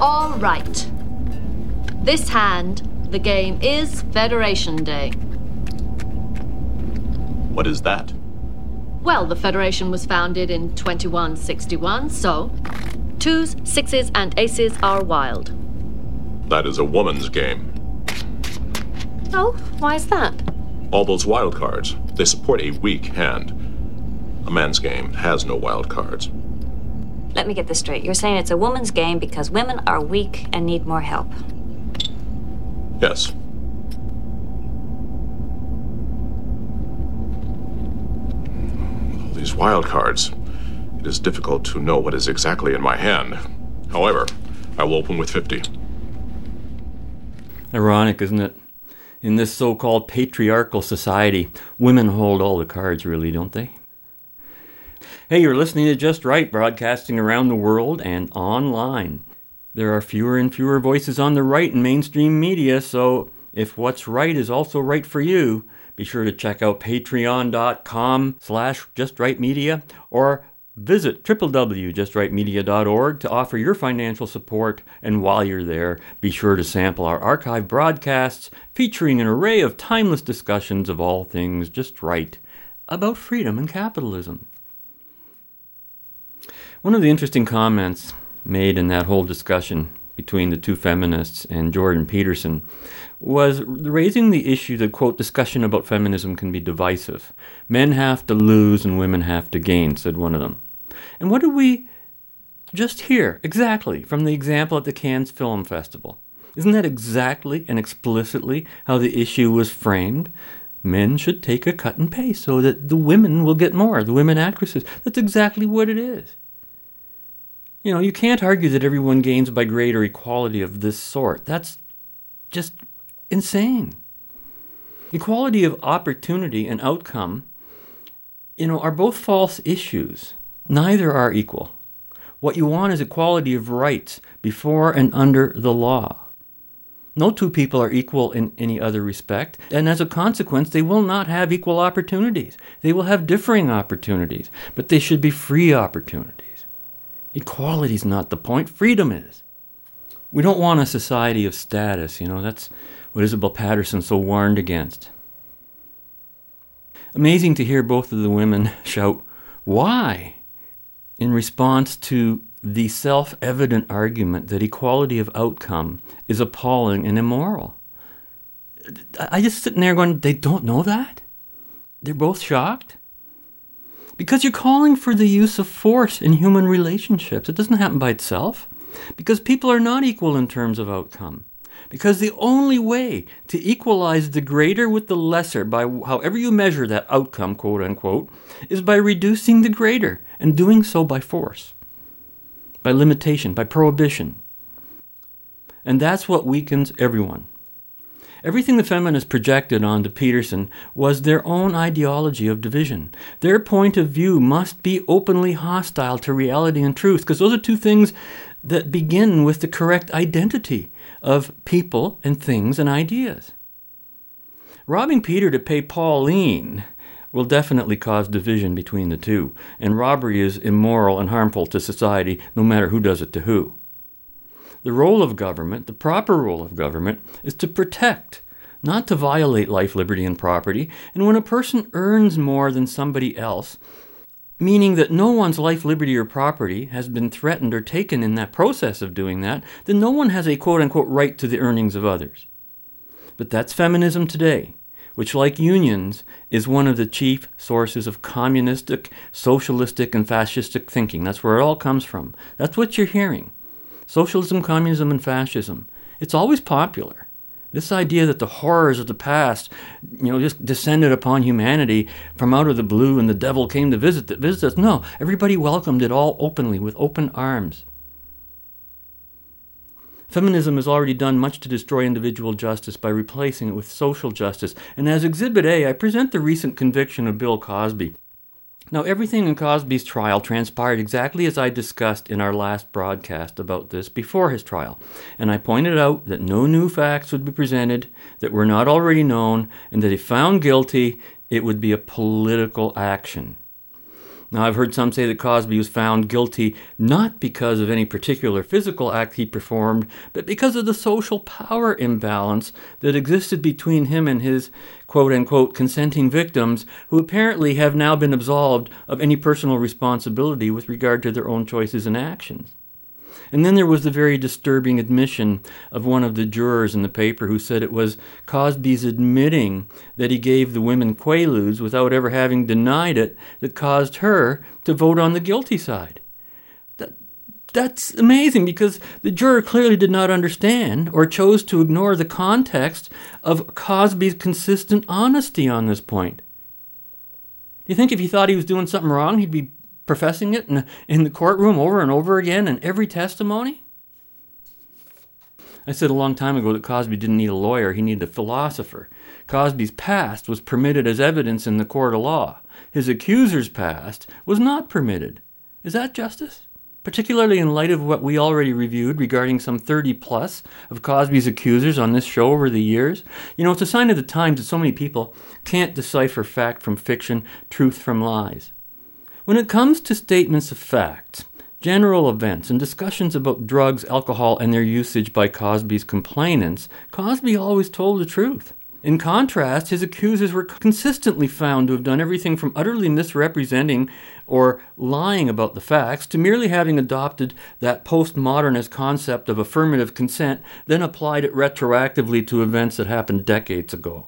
[SPEAKER 9] All right. This hand, the game is Federation Day.
[SPEAKER 10] What is that?
[SPEAKER 9] Well, the Federation was founded in 2161, so twos, sixes, and aces are wild.
[SPEAKER 10] That is a woman's game.
[SPEAKER 9] Oh, why is that?
[SPEAKER 10] All those wild cards, they support a weak hand. A man's game has no wild cards.
[SPEAKER 11] Let me get this straight. You're saying it's a woman's game because women are weak and need more help.
[SPEAKER 10] Yes. These wild cards. It is difficult to know what is exactly in my hand. However, I will open with 50.
[SPEAKER 4] Ironic, isn't it? In this so called patriarchal society, women hold all the cards, really, don't they? Hey, you're listening to Just Right, broadcasting around the world and online. There are fewer and fewer voices on the right in mainstream media, so if what's right is also right for you, be sure to check out patreon.com slash justrightmedia or visit www.justrightmedia.org to offer your financial support. And while you're there, be sure to sample our archive broadcasts featuring an array of timeless discussions of all things just right about freedom and capitalism. One of the interesting comments made in that whole discussion between the two feminists and Jordan Peterson was raising the issue that, quote, discussion about feminism can be divisive. Men have to lose and women have to gain, said one of them. And what did we just hear exactly from the example at the Cannes Film Festival? Isn't that exactly and explicitly how the issue was framed? men should take a cut in pay so that the women will get more, the women actresses. That's exactly what it is. You know, you can't argue that everyone gains by greater equality of this sort. That's just insane. Equality of opportunity and outcome, you know, are both false issues. Neither are equal. What you want is equality of rights before and under the law. No two people are equal in any other respect, and as a consequence, they will not have equal opportunities. They will have differing opportunities, but they should be free opportunities. Equality is not the point, freedom is. We don't want a society of status, you know, that's what Isabel Paterson so warned against. Amazing to hear both of the women shout, Why? in response to the self evident argument that equality of outcome is appalling and immoral. I just sitting there going, they don't know that? They're both shocked? Because you're calling for the use of force in human relationships. It doesn't happen by itself. Because people are not equal in terms of outcome. Because the only way to equalize the greater with the lesser, by however you measure that outcome, quote unquote, is by reducing the greater, and doing so by force by limitation, by prohibition. And that's what weakens everyone. Everything the feminists projected onto Peterson was their own ideology of division. Their point of view must be openly hostile to reality and truth, because those are two things that begin with the correct identity of people and things and ideas. Robbing Peter to pay Pauline will definitely cause division between the two, and robbery is immoral and harmful to society no matter who does it to who. The role of government, the proper role of government, is to protect, not to violate life, liberty, and property. And when a person earns more than somebody else, meaning that no one's life, liberty, or property has been threatened or taken in that process of doing that, then no one has a quote unquote right to the earnings of others. But that's feminism today which, like unions, is one of the chief sources of communistic, socialistic, and fascistic thinking. That's where it all comes from. That's what you're hearing. Socialism, communism, and fascism. It's always popular. This idea that the horrors of the past, you know, just descended upon humanity from out of the blue and the devil came to visit, visit us. No, everybody welcomed it all openly with open arms. Feminism has already done much to destroy individual justice by replacing it with social justice. And as Exhibit A, I present the recent conviction of Bill Cosby. Now, everything in Cosby's trial transpired exactly as I discussed in our last broadcast about this before his trial. And I pointed out that no new facts would be presented that were not already known, and that if found guilty, it would be a political action. Now, I've heard some say that Cosby was found guilty not because of any particular physical act he performed, but because of the social power imbalance that existed between him and his quote unquote consenting victims, who apparently have now been absolved of any personal responsibility with regard to their own choices and actions. And then there was the very disturbing admission of one of the jurors in the paper who said it was Cosby's admitting that he gave the women quaaludes without ever having denied it that caused her to vote on the guilty side. That, that's amazing because the juror clearly did not understand or chose to ignore the context of Cosby's consistent honesty on this point. Do you think if he thought he was doing something wrong, he'd be professing it in, in the courtroom over and over again in every testimony? I said a long time ago that Cosby didn't need a lawyer, he needed a philosopher. Cosby's past was permitted as evidence in the court of law. His accuser's past was not permitted. Is that justice? Particularly in light of what we already reviewed regarding some 30 plus of Cosby's accusers on this show over the years. You know, it's a sign of the times that so many people can't decipher fact from fiction, truth from lies. When it comes to statements of fact, general events, and discussions about drugs, alcohol, and their usage by Cosby's complainants, Cosby always told the truth. In contrast, his accusers were consistently found to have done everything from utterly misrepresenting or lying about the facts to merely having adopted that postmodernist concept of affirmative consent, then applied it retroactively to events that happened decades ago.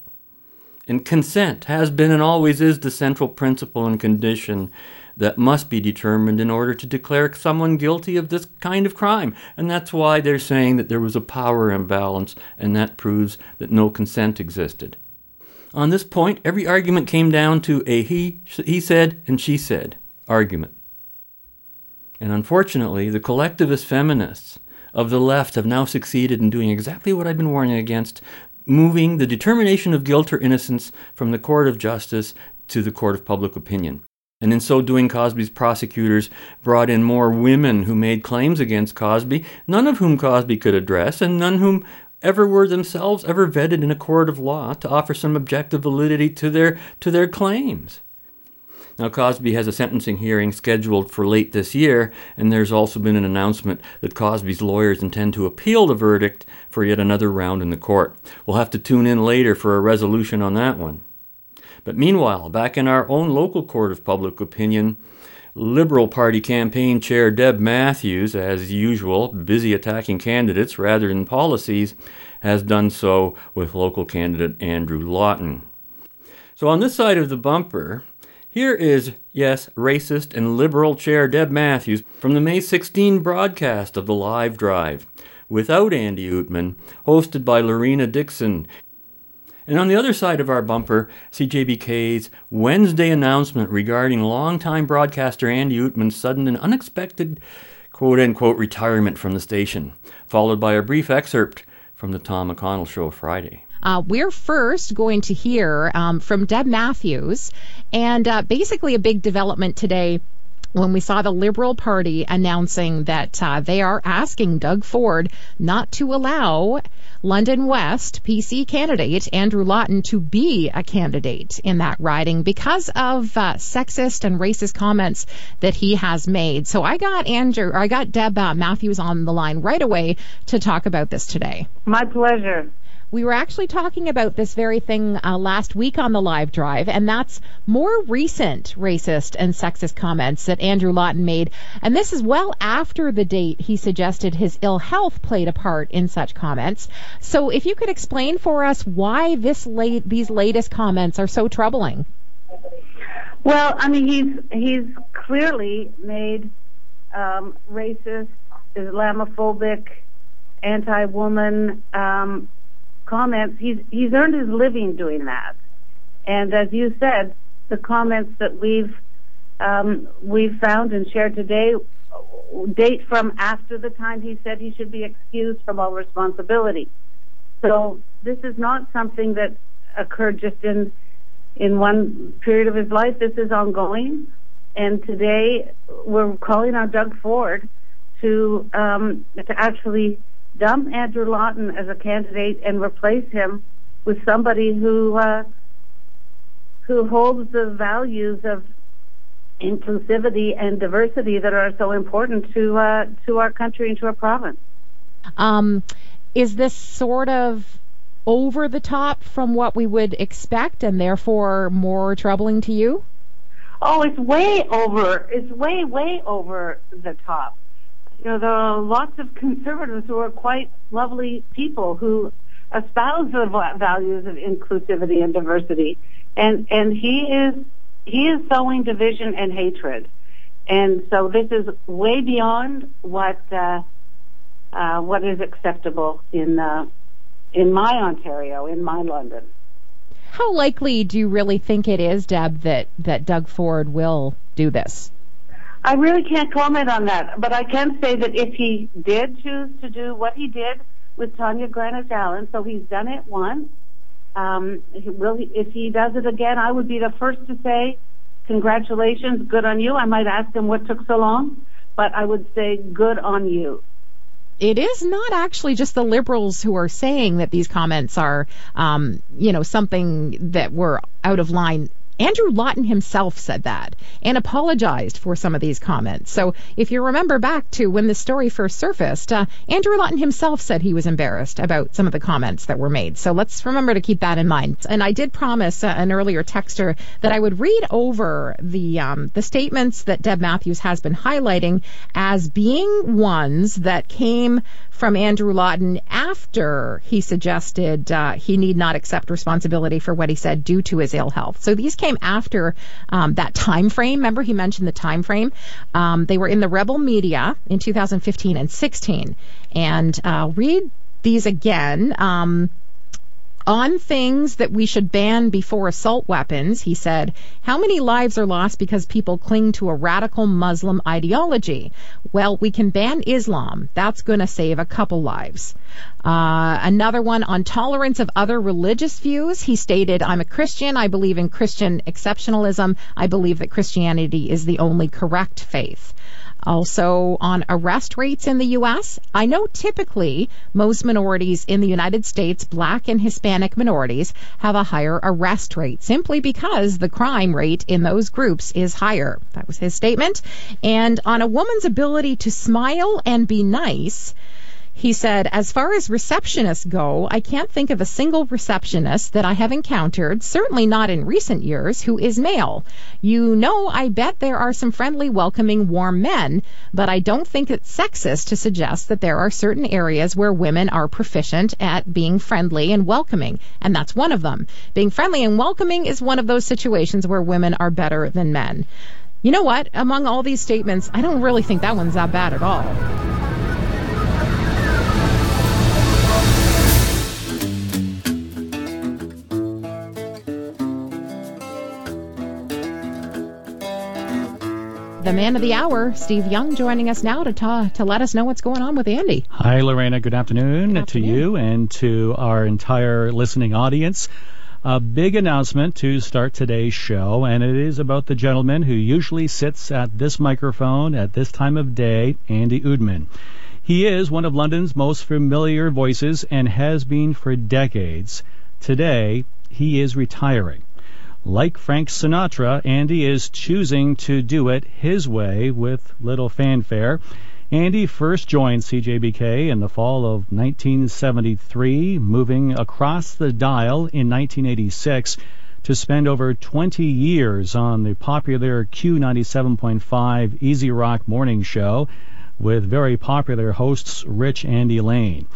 [SPEAKER 4] And consent has been and always is the central principle and condition that must be determined in order to declare someone guilty of this kind of crime. And that's why they're saying that there was a power imbalance, and that proves that no consent existed. On this point, every argument came down to a he, he said and she said argument. And unfortunately, the collectivist feminists of the left have now succeeded in doing exactly what I've been warning against moving the determination of guilt or innocence from the court of justice to the court of public opinion. And in so doing, Cosby's prosecutors brought in more women who made claims against Cosby, none of whom Cosby could address, and none whom ever were themselves ever vetted in a court of law to offer some objective validity to their to their claims. Now, Cosby has a sentencing hearing scheduled for late this year, and there's also been an announcement that Cosby's lawyers intend to appeal the verdict for yet another round in the court. We'll have to tune in later for a resolution on that one. But meanwhile, back in our own local court of public opinion, Liberal Party campaign chair Deb Matthews, as usual, busy attacking candidates rather than policies, has done so with local candidate Andrew Lawton. So on this side of the bumper, here is, yes, racist and liberal chair Deb Matthews from the May 16 broadcast of the live drive, without Andy Oudman, hosted by Lorena Dixon. And on the other side of our bumper, CJBK's Wednesday announcement regarding longtime broadcaster Andy Oudman's sudden and unexpected quote unquote retirement from the station, followed by a brief excerpt from the Tom McConnell Show Friday.
[SPEAKER 12] Uh, we're first going to hear um, from Deb Matthews, and uh, basically a big development today when we saw the Liberal Party announcing that uh, they are asking Doug Ford not to allow London West PC candidate Andrew Lawton to be a candidate in that riding because of uh, sexist and racist comments that he has made. So I got Andrew, I got Deb uh, Matthews on the line right away to talk about this today.
[SPEAKER 13] My pleasure.
[SPEAKER 12] We were actually talking about this very thing uh, last week on the live drive, and that's more recent racist and sexist comments that Andrew Lawton made. And this is well after the date he suggested his ill health played a part in such comments. So if you could explain for us why this late, these latest comments are so troubling.
[SPEAKER 13] Well, I mean, he's he's clearly made um, racist, Islamophobic, anti-woman um, comments, he's he's earned his living doing that. And as you said, the comments that we've um, we've found and shared today date from after the time he said he should be excused from all responsibility. So this is not something that occurred just in in one period of his life. This is ongoing. And today we're calling on Doug Ford to um, to actually dump Andrew Lawton as a candidate and replace him with somebody who uh, who holds the values of inclusivity and diversity that are so important to uh, to our country and to our province.
[SPEAKER 12] Um, is this sort of over the top from what we would expect, and therefore more troubling to you?
[SPEAKER 13] Oh, it's way over. It's way, way over the top you know, there are lots of conservatives who are quite lovely people who espouse the values of inclusivity and diversity. And, and he is, he is sowing division and hatred. And so this is way beyond what, uh, uh, what is acceptable in, uh, in my Ontario, in my London.
[SPEAKER 12] How likely do you really think it is, Deb, that, that Doug Ford will do this?
[SPEAKER 13] I really can't comment on that, but I can say that if he did choose to do what he did with Tanya Granic Allen, so he's done it once. Um, will he, if he does it again, I would be the first to say, congratulations, good on you. I might ask him what took so long, but I would say good on you
[SPEAKER 12] it is not actually just the liberals who are saying that these comments are, um, you know, something that were out of line Andrew Lawton himself said that and apologized for some of these comments. So if you remember back to when the story first surfaced, uh, Andrew Lawton himself said he was embarrassed about some of the comments that were made. So let's remember to keep that in mind. And I did promise uh, an earlier texter that I would read over the um, the statements that Deb Matthews has been highlighting as being ones that came from Andrew Lawton after he suggested uh, he need not accept responsibility for what he said due to his ill health. So these came after um, that time frame. Remember, he mentioned the time frame. Um, they were in the rebel media in 2015 and 16. And uh, read these again. Um, on things that we should ban before assault weapons, he said, How many lives are lost because people cling to a radical Muslim ideology? Well, we can ban Islam. That's going to save a couple lives. Uh, another one on tolerance of other religious views. He stated, I'm a Christian. I believe in Christian exceptionalism. I believe that Christianity is the only correct faith. Also, on arrest rates in the U.S., I know typically most minorities in the United States, black and Hispanic minorities, have a higher arrest rate simply because the crime rate in those groups is higher. That was his statement. And on a woman's ability to smile and be nice, he said, as far as receptionists go, I can't think of a single receptionist that I have encountered, certainly not in recent years, who is male. You know, I bet there are some friendly, welcoming, warm men, but I don't think it's sexist to suggest that there are certain areas where women are proficient at being friendly and welcoming, and that's one of them. Being friendly and welcoming is one of those situations where women are better than men. You know what? Among all these statements, I don't really think that one's that bad at all. The man of the hour, Steve Young, joining us now to ta- to let us know what's going on with Andy.
[SPEAKER 14] Hi, Lorena. Good afternoon,
[SPEAKER 12] Good afternoon.
[SPEAKER 14] to you and to our entire listening audience. A big announcement to start today's show, and it is about the gentleman who usually sits at this microphone at this time of day, Andy Oudman. He is one of London's most familiar voices and has been for decades. Today, he is retiring. Like Frank Sinatra, Andy is choosing to do it his way with little fanfare. Andy first joined CJBK in the fall of 1973, moving across the dial in 1986 to spend over 20 years on the popular Q97.5 Easy Rock morning show with very popular hosts Rich Andy Lane.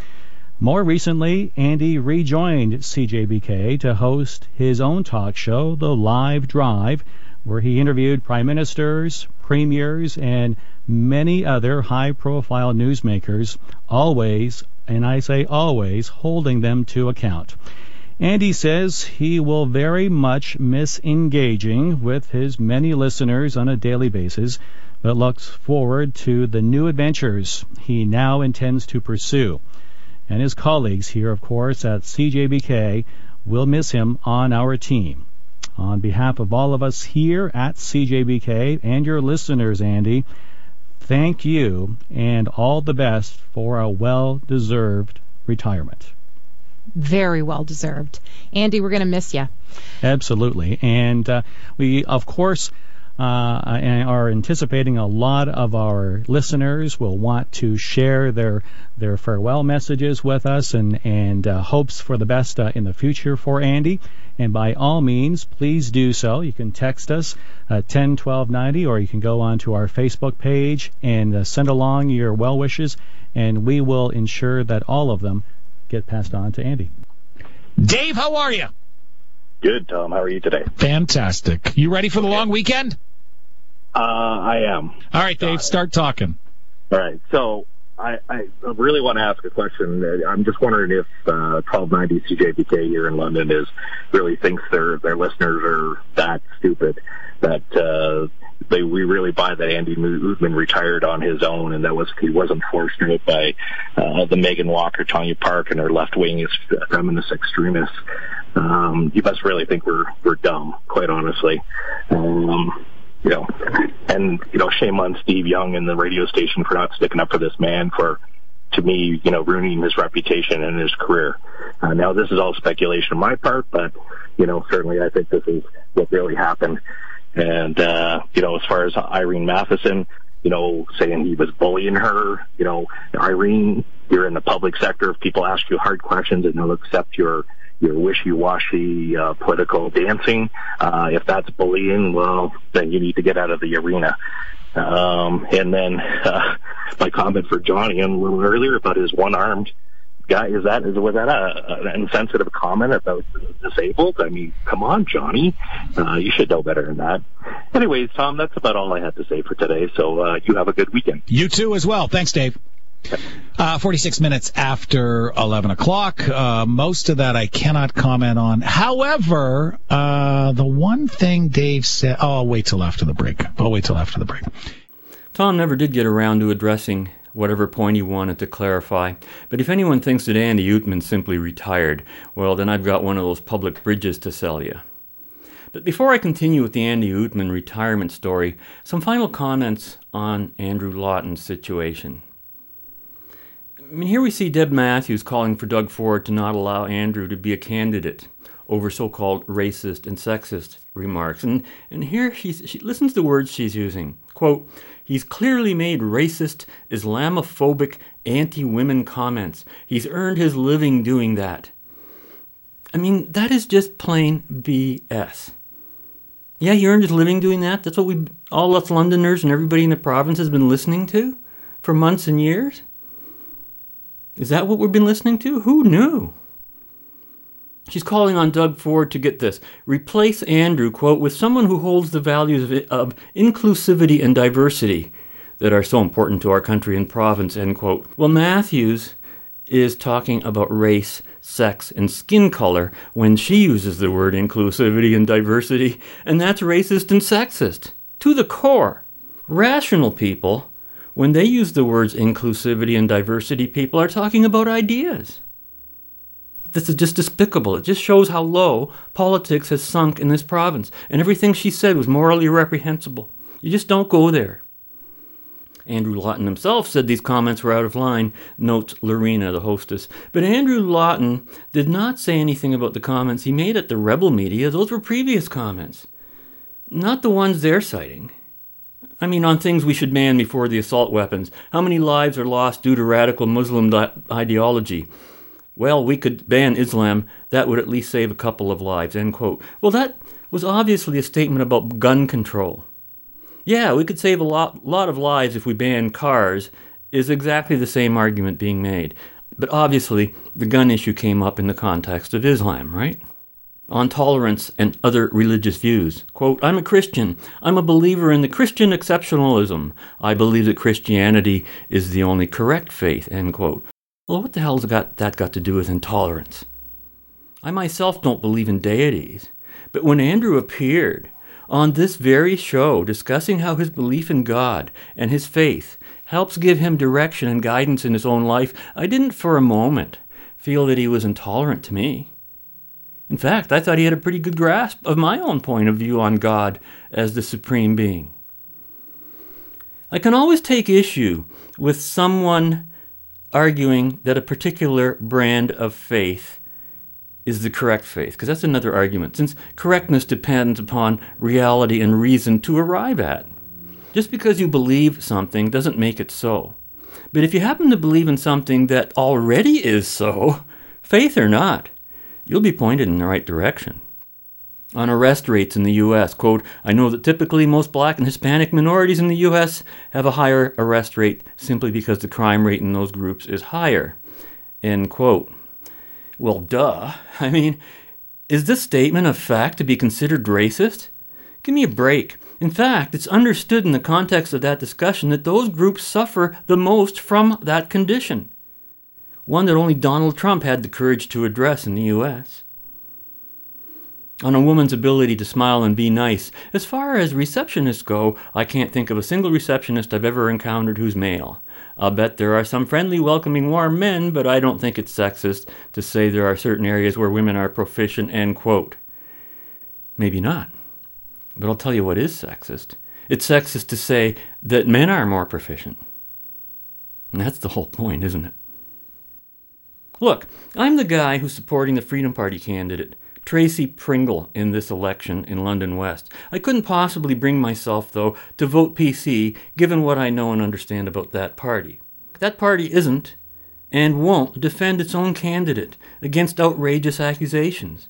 [SPEAKER 14] More recently, Andy rejoined CJBK to host his own talk show, The Live Drive, where he interviewed prime ministers, premiers, and many other high profile newsmakers, always, and I say always, holding them to account. Andy says he will very much miss engaging with his many listeners on a daily basis, but looks forward to the new adventures he now intends to pursue and his colleagues here, of course, at CJBK will miss him on our team. On behalf of all of us here at CJBK and your listeners, Andy, thank you and all the best for a well deserved retirement.
[SPEAKER 12] Very well deserved. Andy, we're going to miss you.
[SPEAKER 14] Absolutely. And uh, we, of course, uh, are anticipating a lot of our listeners will want to share their their farewell messages with us and and uh, hopes for the best uh, in the future for Andy. And by all means, please do so. You can text us at 10 12 90, or you can go onto our Facebook page and uh, send along your well wishes, and we will ensure that all of them get passed on to Andy.
[SPEAKER 15] Dave, how are you?
[SPEAKER 16] Good, Tom. How are you today?
[SPEAKER 15] Fantastic. You ready for the long weekend?
[SPEAKER 16] Uh, I am.
[SPEAKER 15] All right, Dave, start talking.
[SPEAKER 16] All right. So I, I really want to ask a question. I'm just wondering if uh, 1290 CJBK here in London is really thinks their their listeners are that stupid that uh, they we really buy that Andy Oudman retired on his own and that was he wasn't forced into it by uh, the Megan Walker, Tanya Park, and their left wing feminist extremists. Um, you must really think we're we're dumb, quite honestly. Um, you know, and you know, shame on Steve Young and the radio station for not sticking up for this man for, to me, you know, ruining his reputation and his career. Uh, now, this is all speculation on my part, but you know, certainly I think this is what really happened. And uh, you know, as far as Irene Mathyssen, you know, saying he was bullying her, you know, Irene, you're in the public sector. If people ask you hard questions and they'll accept your your wishy-washy uh, political dancing. Uh, if that's bullying, well, then you need to get out of the arena. Um, and then uh, my comment for Johnny a little earlier about his one-armed guy is that is was that a, an insensitive comment about disabled? I mean, come on, Johnny, uh, you should know better than that. Anyways, Tom, that's about all I had to say for today. So uh, you have a good weekend.
[SPEAKER 15] You too, as well. Thanks, Dave. Uh, 46 minutes after 11 o'clock. Uh, most of that I cannot comment on. However, uh, the one thing Dave said, oh, I'll wait till after the break. I'll wait till after the break.
[SPEAKER 4] Tom never did get around to addressing whatever point he wanted to clarify. But if anyone thinks that Andy Oudman simply retired, well, then I've got one of those public bridges to sell you. But before I continue with the Andy Oudman retirement story, some final comments on Andrew Lawton's situation. I mean, here we see Deb Matthews calling for Doug Ford to not allow Andrew to be a candidate over so-called racist and sexist remarks. And and here she's, she listens to the words she's using. Quote, he's clearly made racist, Islamophobic, anti-women comments. He's earned his living doing that. I mean, that is just plain BS. Yeah, he earned his living doing that. That's what we all us Londoners and everybody in the province has been listening to for months and years. Is that what we've been listening to? Who knew? She's calling on Doug Ford to get this replace Andrew, quote, with someone who holds the values of, of, inclusivity and diversity that are so important to our country and province, end quote. Well, Matthews is talking about race, sex, and skin color when she uses the word inclusivity and diversity, and that's racist and sexist to the core. Rational people when they use the words inclusivity and diversity, people are talking about ideas. This is just despicable. It just shows how low politics has sunk in this province. And everything she said was morally reprehensible. You just don't go there. Andrew Lawton himself said these comments were out of line, notes Lorena, the hostess. But Andrew Lawton did not say anything about the comments he made at the rebel media. Those were previous comments, not the ones they're citing. I mean, on things we should ban before the assault weapons. How many lives are lost due to radical Muslim ideology? Well, we could ban Islam. That would at least save a couple of lives. End quote. Well, that was obviously a statement about gun control. Yeah, we could save a lot, lot of lives if we ban cars, is exactly the same argument being made. But obviously, the gun issue came up in the context of Islam, right? On tolerance and other religious views. Quote, I'm a Christian. I'm a believer in the Christian exceptionalism. I believe that Christianity is the only correct faith, end quote. Well, what the hell's got, that got to do with intolerance? I myself don't believe in deities, but when Andrew appeared on this very show discussing how his belief in God and his faith helps give him direction and guidance in his own life, I didn't for a moment feel that he was intolerant to me. In fact, I thought he had a pretty good grasp of my own point of view on God as the supreme being. I can always take issue with someone arguing that a particular brand of faith is the correct faith, because that's another argument, since correctness depends upon reality and reason to arrive at. Just because you believe something doesn't make it so. But if you happen to believe in something that already is so, faith or not, you'll be pointed in the right direction. On arrest rates in the U.S., quote, I know that typically most black and Hispanic minorities in the U.S. have a higher arrest rate simply because the crime rate in those groups is higher, end quote. Well, duh. I mean, is this statement of fact to be considered racist? Give me a break. In fact, it's understood in the context of that discussion that those groups suffer the most from that condition one that only Donald Trump had the courage to address in the U.S. On a woman's ability to smile and be nice, as far as receptionists go, I can't think of a single receptionist I've ever encountered who's male. I'll bet there are some friendly, welcoming, warm men, but I don't think it's sexist to say there are certain areas where women are proficient, end quote. Maybe not. But I'll tell you what is sexist. It's sexist to say that men are more proficient. And that's the whole point, isn't it? Look, I'm the guy who's supporting the Freedom Party candidate, Tracy Pringle, in this election in London West. I couldn't possibly bring myself, though, to vote PC given what I know and understand about that party. That party isn't and won't defend its own candidate against outrageous accusations.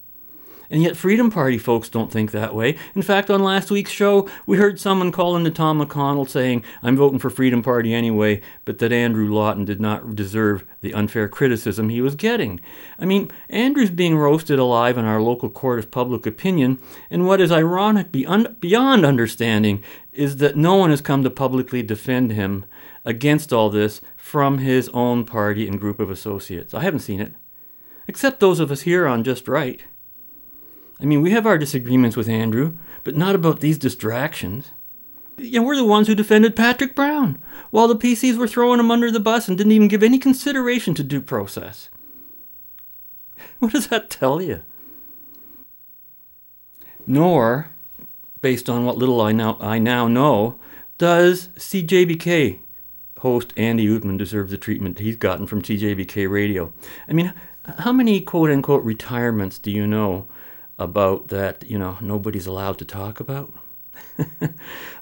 [SPEAKER 4] And yet, Freedom Party folks don't think that way. In fact, on last week's show, we heard someone calling to Tom McConnell saying, I'm voting for Freedom Party anyway, but that Andrew Lawton did not deserve the unfair criticism he was getting. I mean, Andrew's being roasted alive in our local court of public opinion, and what is ironic beyond understanding is that no one has come to publicly defend him against all this from his own party and group of associates. I haven't seen it, except those of us here on Just Right. I mean, we have our disagreements with Andrew, but not about these distractions. You know, we're the ones who defended Patrick Brown, while the PCs were throwing him under the bus and didn't even give any consideration to due process. What does that tell you? Nor, based on what little I now, I now know, does CJBK host Andy Oudman deserve the treatment he's gotten from CJBK Radio. I mean, how many quote unquote retirements do you know about that, you know, nobody's allowed to talk about?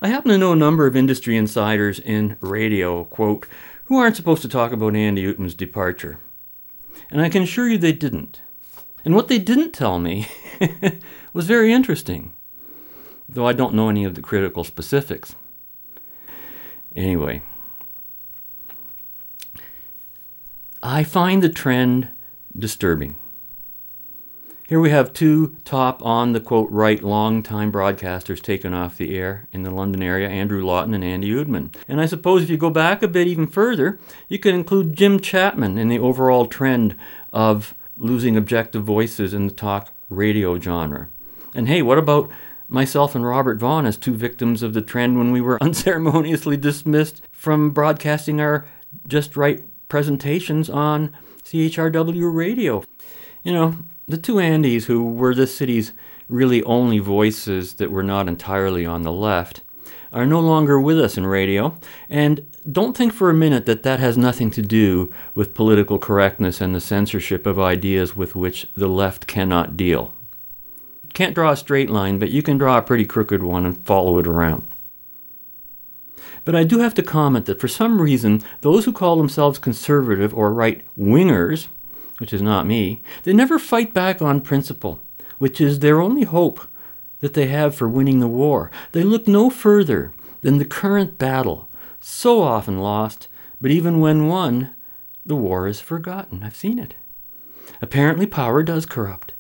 [SPEAKER 4] I happen to know a number of industry insiders in radio, quote, who aren't supposed to talk about Andy Oudman's departure. And I can assure you they didn't. And what they didn't tell me was very interesting, though I don't know any of the critical specifics. Anyway, I find the trend disturbing. Here we have two top on the quote right long-time broadcasters taken off the air in the London area, Andrew Lawton and Andy Oudman. And I suppose if you go back a bit even further, you could include Jim Chapman in the overall trend of losing objective voices in the talk radio genre. And hey, what about myself and Robert Vaughn as two victims of the trend when we were unceremoniously dismissed from broadcasting our just right presentations on CHRW radio? You know, the two Andys, who were this city's really only voices that were not entirely on the left, are no longer with us in radio. And don't think for a minute that that has nothing to do with political correctness and the censorship of ideas with which the left cannot deal. Can't draw a straight line, but you can draw a pretty crooked one and follow it around. But I do have to comment that for some reason, those who call themselves conservative or right wingers which is not me, they never fight back on principle, which is their only hope that they have for winning the war. They look no further than the current battle, so often lost, but even when won, the war is forgotten. I've seen it. Apparently, power does corrupt,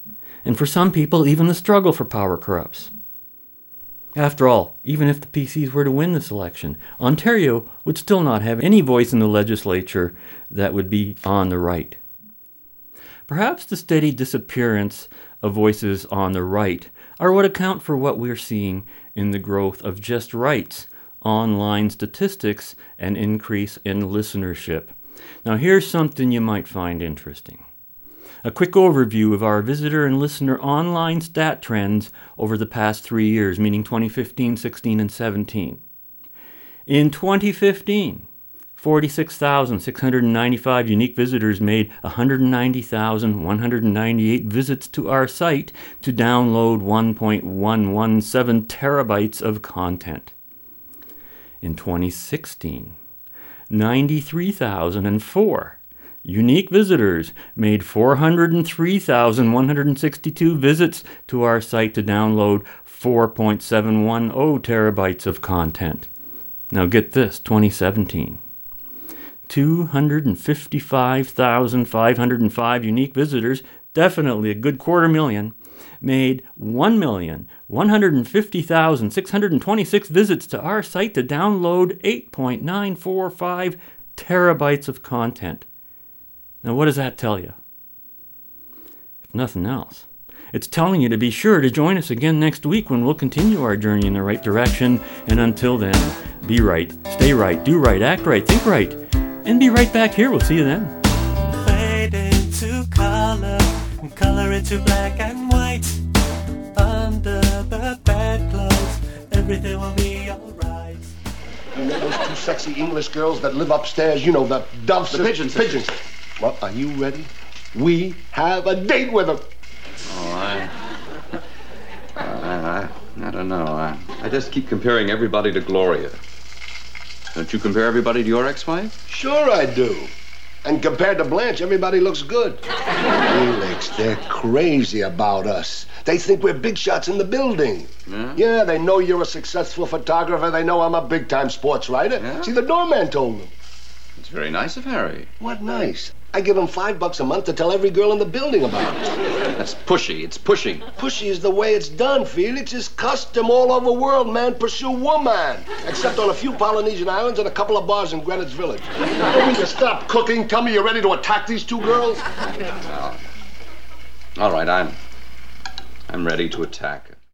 [SPEAKER 4] and for some people, even the struggle for power corrupts. After all, even if the PCs were to win this election, Ontario would still not have any voice in the legislature that would be on the right. Perhaps the steady disappearance of voices on the right are what account for what we're seeing in the growth of just rights, online statistics, and increase in listenership. Now, here's something you might find interesting. A quick overview of our visitor and listener online stat trends over the past three years, meaning 2015, 16, and 17. In 2015, 46,695 unique visitors made 190,198 visits to our site to download 1.117 terabytes of content. In 2016, 93,004 unique visitors made 403,162 visits to our site to download 4.710 terabytes of content. Now get this 2017. 255,505 unique visitors, definitely a good quarter million, made 1,150,626 visits to our site to download 8.945 terabytes of content. Now, what does that tell you? If nothing else, it's telling you to be sure to join us again next week when we'll continue our journey in the right direction. And until then, be right, stay right, do right, act right, think right and be right back here. We'll see you then.
[SPEAKER 5] Fade into color and color into black and white. Under the bedclothes, everything will be alright.
[SPEAKER 17] You know those two sexy English girls that live upstairs? You know, the doves.
[SPEAKER 18] The pigeons.
[SPEAKER 17] Pigeons. Well, are you ready? We have a date with them.
[SPEAKER 18] Oh, I. I, I, I don't know. I, I just keep comparing everybody to Gloria. Don't you compare everybody to your ex-wife?
[SPEAKER 17] Sure I do. And compared to Blanche, everybody looks good. Felix, They're crazy about us. They think we're big shots in the building.
[SPEAKER 5] Yeah?
[SPEAKER 17] Yeah, they know you're a successful photographer. They know I'm a big time sports writer.
[SPEAKER 5] Yeah?
[SPEAKER 17] See, the doorman told them.
[SPEAKER 5] It's very nice of Harry.
[SPEAKER 17] What nice. I give him five bucks a month to tell every girl in the building about it.
[SPEAKER 5] That's pushy. It's pushing.
[SPEAKER 17] Pushy is the way it's done, Felix. It's custom all over the world, man. Pursue woman. Except on a few Polynesian islands and a couple of bars in Greenwich Village. You stop cooking. Tell me you're ready to attack these two girls?
[SPEAKER 5] Well, all right, I'm. I'm ready to attack.